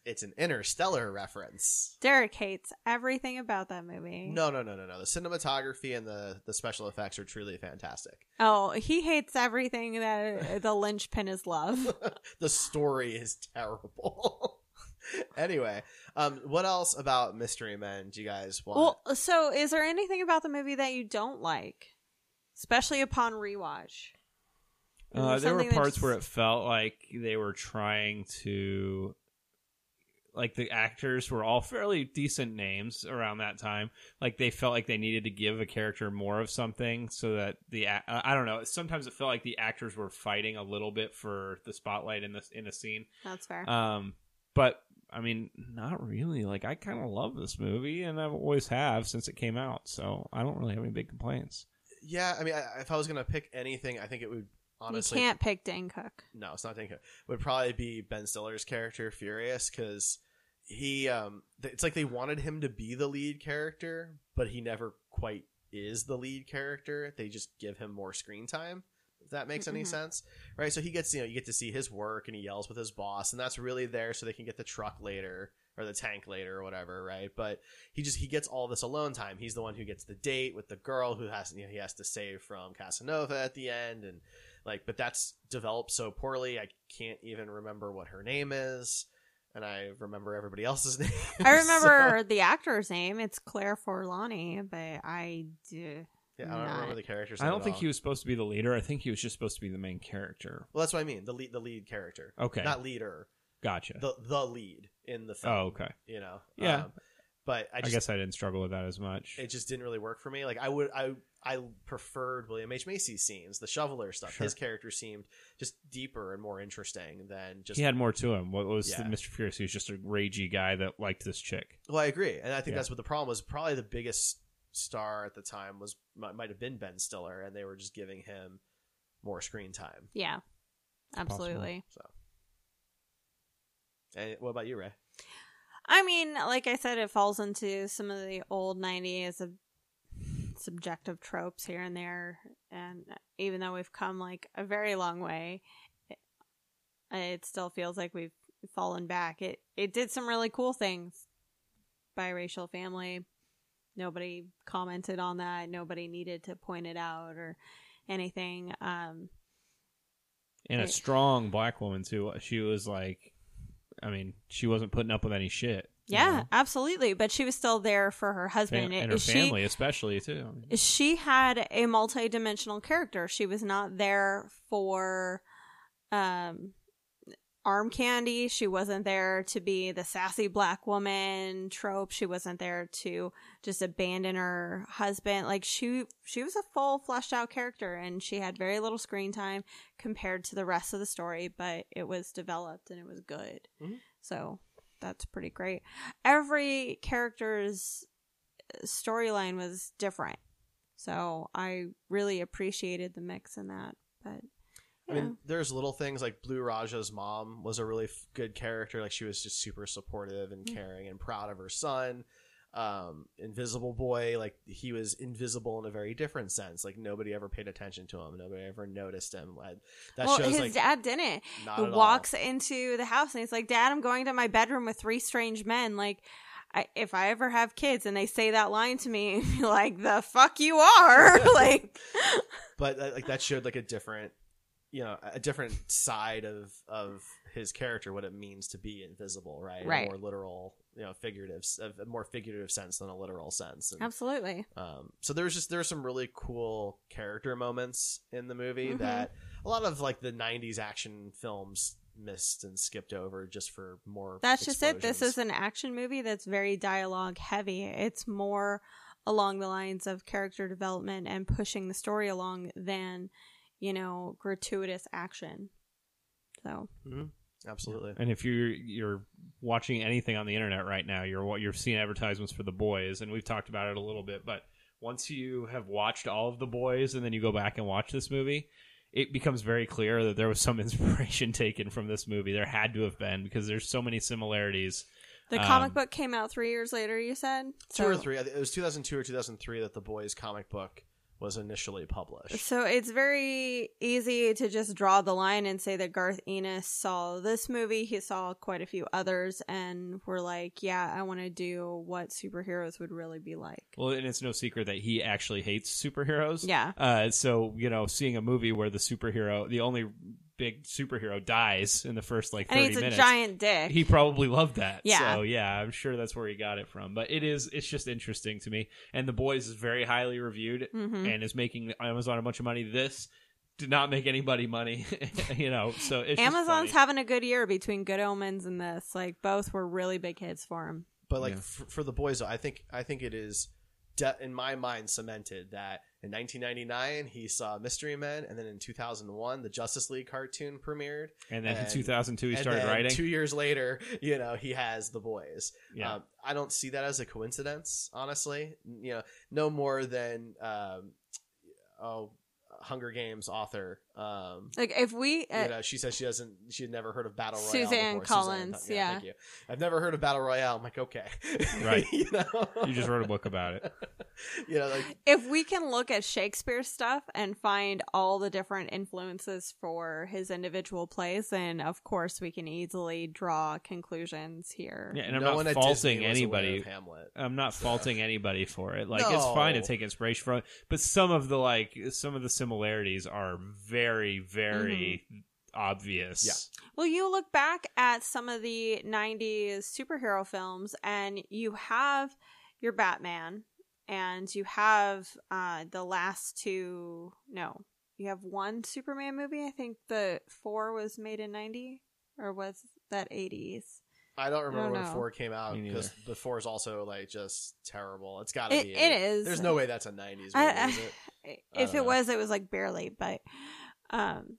It's an interstellar reference.
Derek hates everything about that movie.
No, no, no, no, no. The cinematography and the, the special effects are truly fantastic.
Oh, he hates everything that the linchpin is love.
the story is terrible. anyway, um, what else about Mystery Men do you guys want?
Well, so is there anything about the movie that you don't like, especially upon rewatch?
Uh, there were parts
that's-
where it felt like they were trying to, like the actors were all fairly decent names around that time. Like they felt like they needed to give a character more of something so that the uh, I don't know. Sometimes it felt like the actors were fighting a little bit for the spotlight in this in a scene.
That's fair.
Um, but I mean, not really. Like I kind of love this movie, and I've always have since it came out. So I don't really have any big complaints.
yeah, I mean, I, if I was gonna pick anything, I think it would honestly
you can't pick Dane Cook.
no, it's not Danko. Would probably be Ben Stiller's character, Furious, because he, um, th- it's like they wanted him to be the lead character, but he never quite is the lead character. They just give him more screen time. That makes any
Mhm.
sense, right? So he gets, you know, you get to see his work, and he yells with his boss, and that's really there so they can get the truck later or the tank later or whatever, right? But he just he gets all this alone time. He's the one who gets the date with the girl who has you know, he has to save from Casanova at the end, and like, but that's developed so poorly. I can't even remember what her name is, and I remember everybody else's name.
I remember
so-
the actor's name. It's Claire Forlani, but I do.
Yeah, I don't
not.
remember the character's
I don't think
all.
he was supposed to be the leader. I think he was just supposed to be the main character.
Well, that's what I mean. The lead, the lead character.
Okay.
not leader.
Gotcha.
The the lead in the film.
oh, okay.
You know.
Yeah.
Um, but I,
I,
just,
guess I didn't struggle with that as much.
it just didn't really work for me. Like I would, I I preferred William H Macy's scenes, the shoveler stuff.
Sure.
His character seemed just deeper and more interesting than just.
he had more to him. What was
Yeah.
Mr. Furious? He was just a ragey guy that liked this chick.
Well, I agree, and I think
Yeah.
that's what the problem was. Probably the biggest star at the time was might, might have been Ben Stiller, and they were just giving him more screen time.
Yeah, absolutely.
So, and what about you, Ray?
I mean, like I said, it falls into some of the old '90s of subjective tropes here and there, and even though we've come like a very long way, it, it still feels like we've fallen back. It it did some really cool things. Biracial family. Nobody commented on that. Nobody needed to point it out or anything. Um,
And a strong black woman too. She was like, I mean, she wasn't putting up with any shit. you
yeah,
know?
absolutely. But she was still there for her husband.
and her
She-
family especially too.
she had a multi-dimensional character she was not there for um arm candy she wasn't there to be the sassy black woman trope she wasn't there to just abandon her husband like she she was a full fleshed out character and she had very little screen time compared to the rest of the story but it was developed and it was good
Mhm.
so that's pretty great every character's storyline was different. So I really appreciated the mix in that. But
I mean, there's little things like Blue Raja's mom was a really f- good character. Like she was just super supportive and
Mm.
caring and proud of her son. um invisible boy like he was invisible in a very different sense like nobody ever paid attention to him nobody ever noticed him that
well,
shows
his
like
dad didn't.
Not
He
at all.
walks into the house and he's like, "Dad, I'm going to my bedroom with three strange men." Like, I, if I ever have kids and they say that line to me, like, "The fuck you are!" like,
but uh, like that showed like a different you know a different side of of his character what it means to be invisible right
Right.
more literal you know figurative a more figurative sense than a literal sense and,
absolutely.
um so there's just there's some really cool character moments in the movie
Mhm.
that a lot of like the 90s action films missed and skipped over just for more
That's just it. This is an action movie that's very dialogue heavy. It's more along the lines of character development and pushing the story along than, you know, gratuitous action. So,
Mhm. absolutely
And if you're you're watching anything on the internet right now, you're what you're seeing advertisements for the boys, and we've talked about it a little bit. But once you have watched all of the boys, and then you go back and watch this movie, it becomes very clear that there was some inspiration taken from this movie. There had to have been because there's so many similarities.
the comic
Um,
book came out three years later, you said?
two or three it was 2002 or 2003 that the boys comic book was initially published
So it's very easy to just draw the line and say that Garth Ennis saw this movie, he saw quite a few others, and we're like, yeah, I want to do what superheroes would really be like.
Well, and it's no secret that he actually hates superheroes.
Yeah.
Uh, so you know, seeing a movie where the superhero, the only big superhero, dies in the first like 30
And
thirty
he's a
minutes,
giant dick.
he probably loved that.
Yeah.
So yeah, I'm sure that's where he got it from. But it is, it's just interesting to me. And the boys is very highly reviewed
Mhm.
and is making Amazon a bunch of money. This did not make anybody money, you know. So it's
Amazon's having a good year between Good Omens and this. Like both were really big hits for him.
But like
Yeah.
f- for the boys, I think I think it is de- in my mind cemented that in 1999 he saw Mystery Men, and then in 2001 the Justice League cartoon premiered,
And then in 2002 he
and
started writing.
Two years later, you know, he has the boys.
Yeah.
Um, I don't see that as a coincidence, honestly. You know, no more than um, oh, Hunger Games author. Um,
Like if we, uh,
you know, she says she doesn't. She had never heard of Battle Royale.
Suzanne
before.
Collins, yeah.
thank you. I've never heard of Battle Royale. I'm like, okay,
Right.
you know,
You just wrote a book about it.
you know, like
if we can look at Shakespeare stuff and find all the different influences for his individual plays, then of course we can easily draw conclusions here.
Yeah, and I'm
no
not faulting anybody.
Hamlet.
I'm not faulting anybody for it. Like it's fine to take inspiration from it, but some of the like some of the similarities are very, very very obvious.
Yeah.
Well, you look back at some of the 90s superhero films and you have your Batman and you have uh the last two no, you have one Superman movie. I think the 4 was made in 90 or was that 80s?
I don't remember
don't
when four came out because the four is also like just terrible. It's got to
It-
be.
it is.
There's no way that's a '90s movie,
I-
is it? I
if it
know.
was it was like barely but um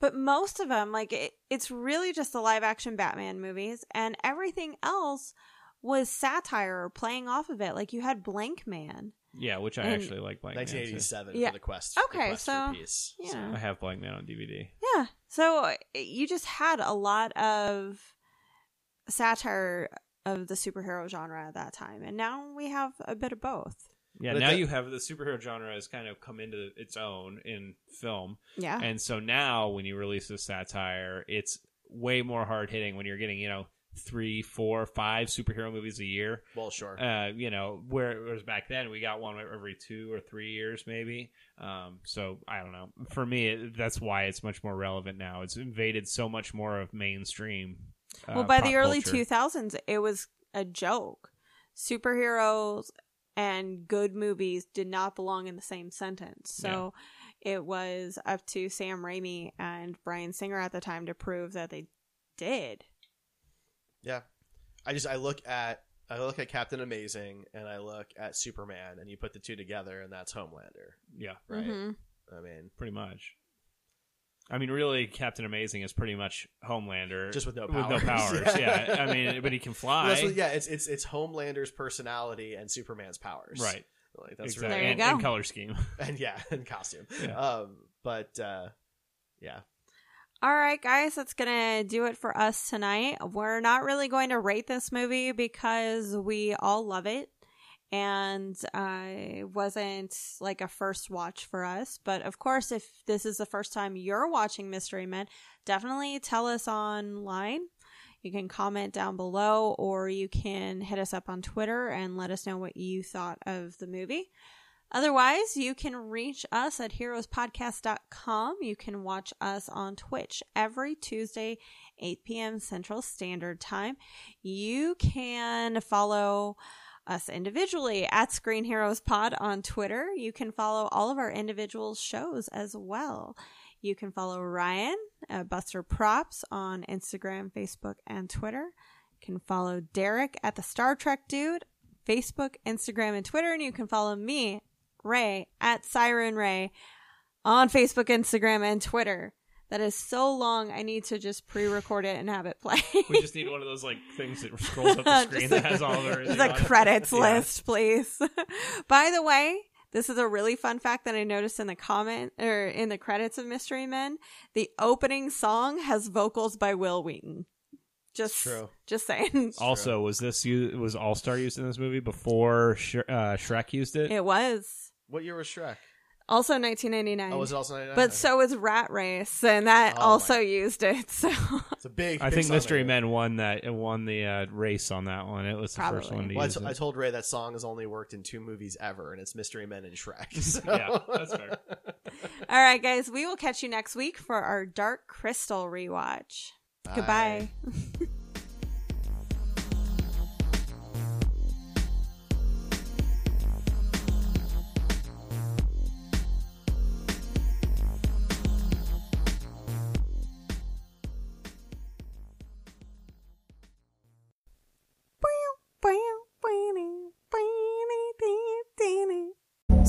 but most of them like it, it's really just the live action batman movies and everything else was satire or playing off of it like you had blankman
Yeah, which I
And-
actually like Blankman. too.
1987
Yeah.
for the quest. the
Okay,
quest
so-
for peace.
yeah.
I have Blankman on DVD.
yeah so uh, you just had a lot of satire of the superhero genre at that time and now we have a bit of both
Yeah,
But
now
that-
you have the superhero genre has kind of come into its own in film,
yeah
and so now when you release a satire, it's way more hard hitting when you're getting you know three, four, five superhero movies a year.
Well, sure.
uh, you know, whereas back then we got one every two or three years, maybe. Um, so I don't know. For me, it, that's why it's much more relevant now. It's invaded so much more of mainstream. Uh,
well by
pop
the early
culture.
2000s it was a joke superheroes and good movies did not belong in the same sentence so it was up to sam raimi and bryan singer at the time to prove that they did
Yeah, I just I look at I look at Captain Amazing and I look at Superman, and you put the two together, and that's Homelander,
Yeah,
right?
Mhm.
I mean,
pretty much. I mean, really, Captain Amazing is pretty much Homelander,
Just with no
With no
powers.
powers, yeah. I mean, but he can fly.
that's what- yeah, it's it's it's Homelander's personality and Superman's powers,
Right.
Like that's
exactly.
There you
and,
go.
and color scheme.
and yeah, and costume.
Yeah.
Um, but uh, yeah,
all right guys that's gonna do it for us tonight we're not really going to rate this movie because we all love it and it wasn't like a first watch for us. But of course, if this is the first time you're watching Mystery Men, definitely tell us online. You can comment down below, or you can hit us up on Twitter and let us know what you thought of the movie. Otherwise, you can reach us at heroespodcast.com. You can watch us on Twitch every Tuesday, 8 p.m. Central Standard Time. You can follow us individually at Screen Heroes Pod on Twitter. You can follow all of our individual shows as well. You can follow Ryan, uh, Buster Props on Instagram, Facebook, and Twitter. You can follow Derek at the Star Trek Dude, Facebook, Instagram, and Twitter. And you can follow me, Ray, at Siren Ray on Facebook, Instagram, and Twitter. That is so long. I need to just pre-record it and have it play.
We just need one of those like things that scrolls up the screen
Just
that has all of our
just a credits list, please. By the way, this is a really fun fact that I noticed in the comment or in the credits of Mystery Men. The opening song has vocals by Wil Wheaton. Just
True.
Just saying.
Also, was this u- was All Star used in this movie before Sh- uh, Shrek used it?
It was
What year was Shrek?
Also 1999.
Oh, was it also 99?
But
Okay.
so was Rat Race, and that
Oh
also used it. So
It's a big.
I
big
think
song
Mystery
there.
Men won that it won the uh, race on that one. It was the first
Probably.
one to
Well, I,
use
t-
it.
I told Ray that song has only worked in two movies ever, and it's Mystery Men and Shrek. So.
Yeah, that's fair.
All right, guys, we will catch you next week for our Dark Crystal rewatch. Goodbye.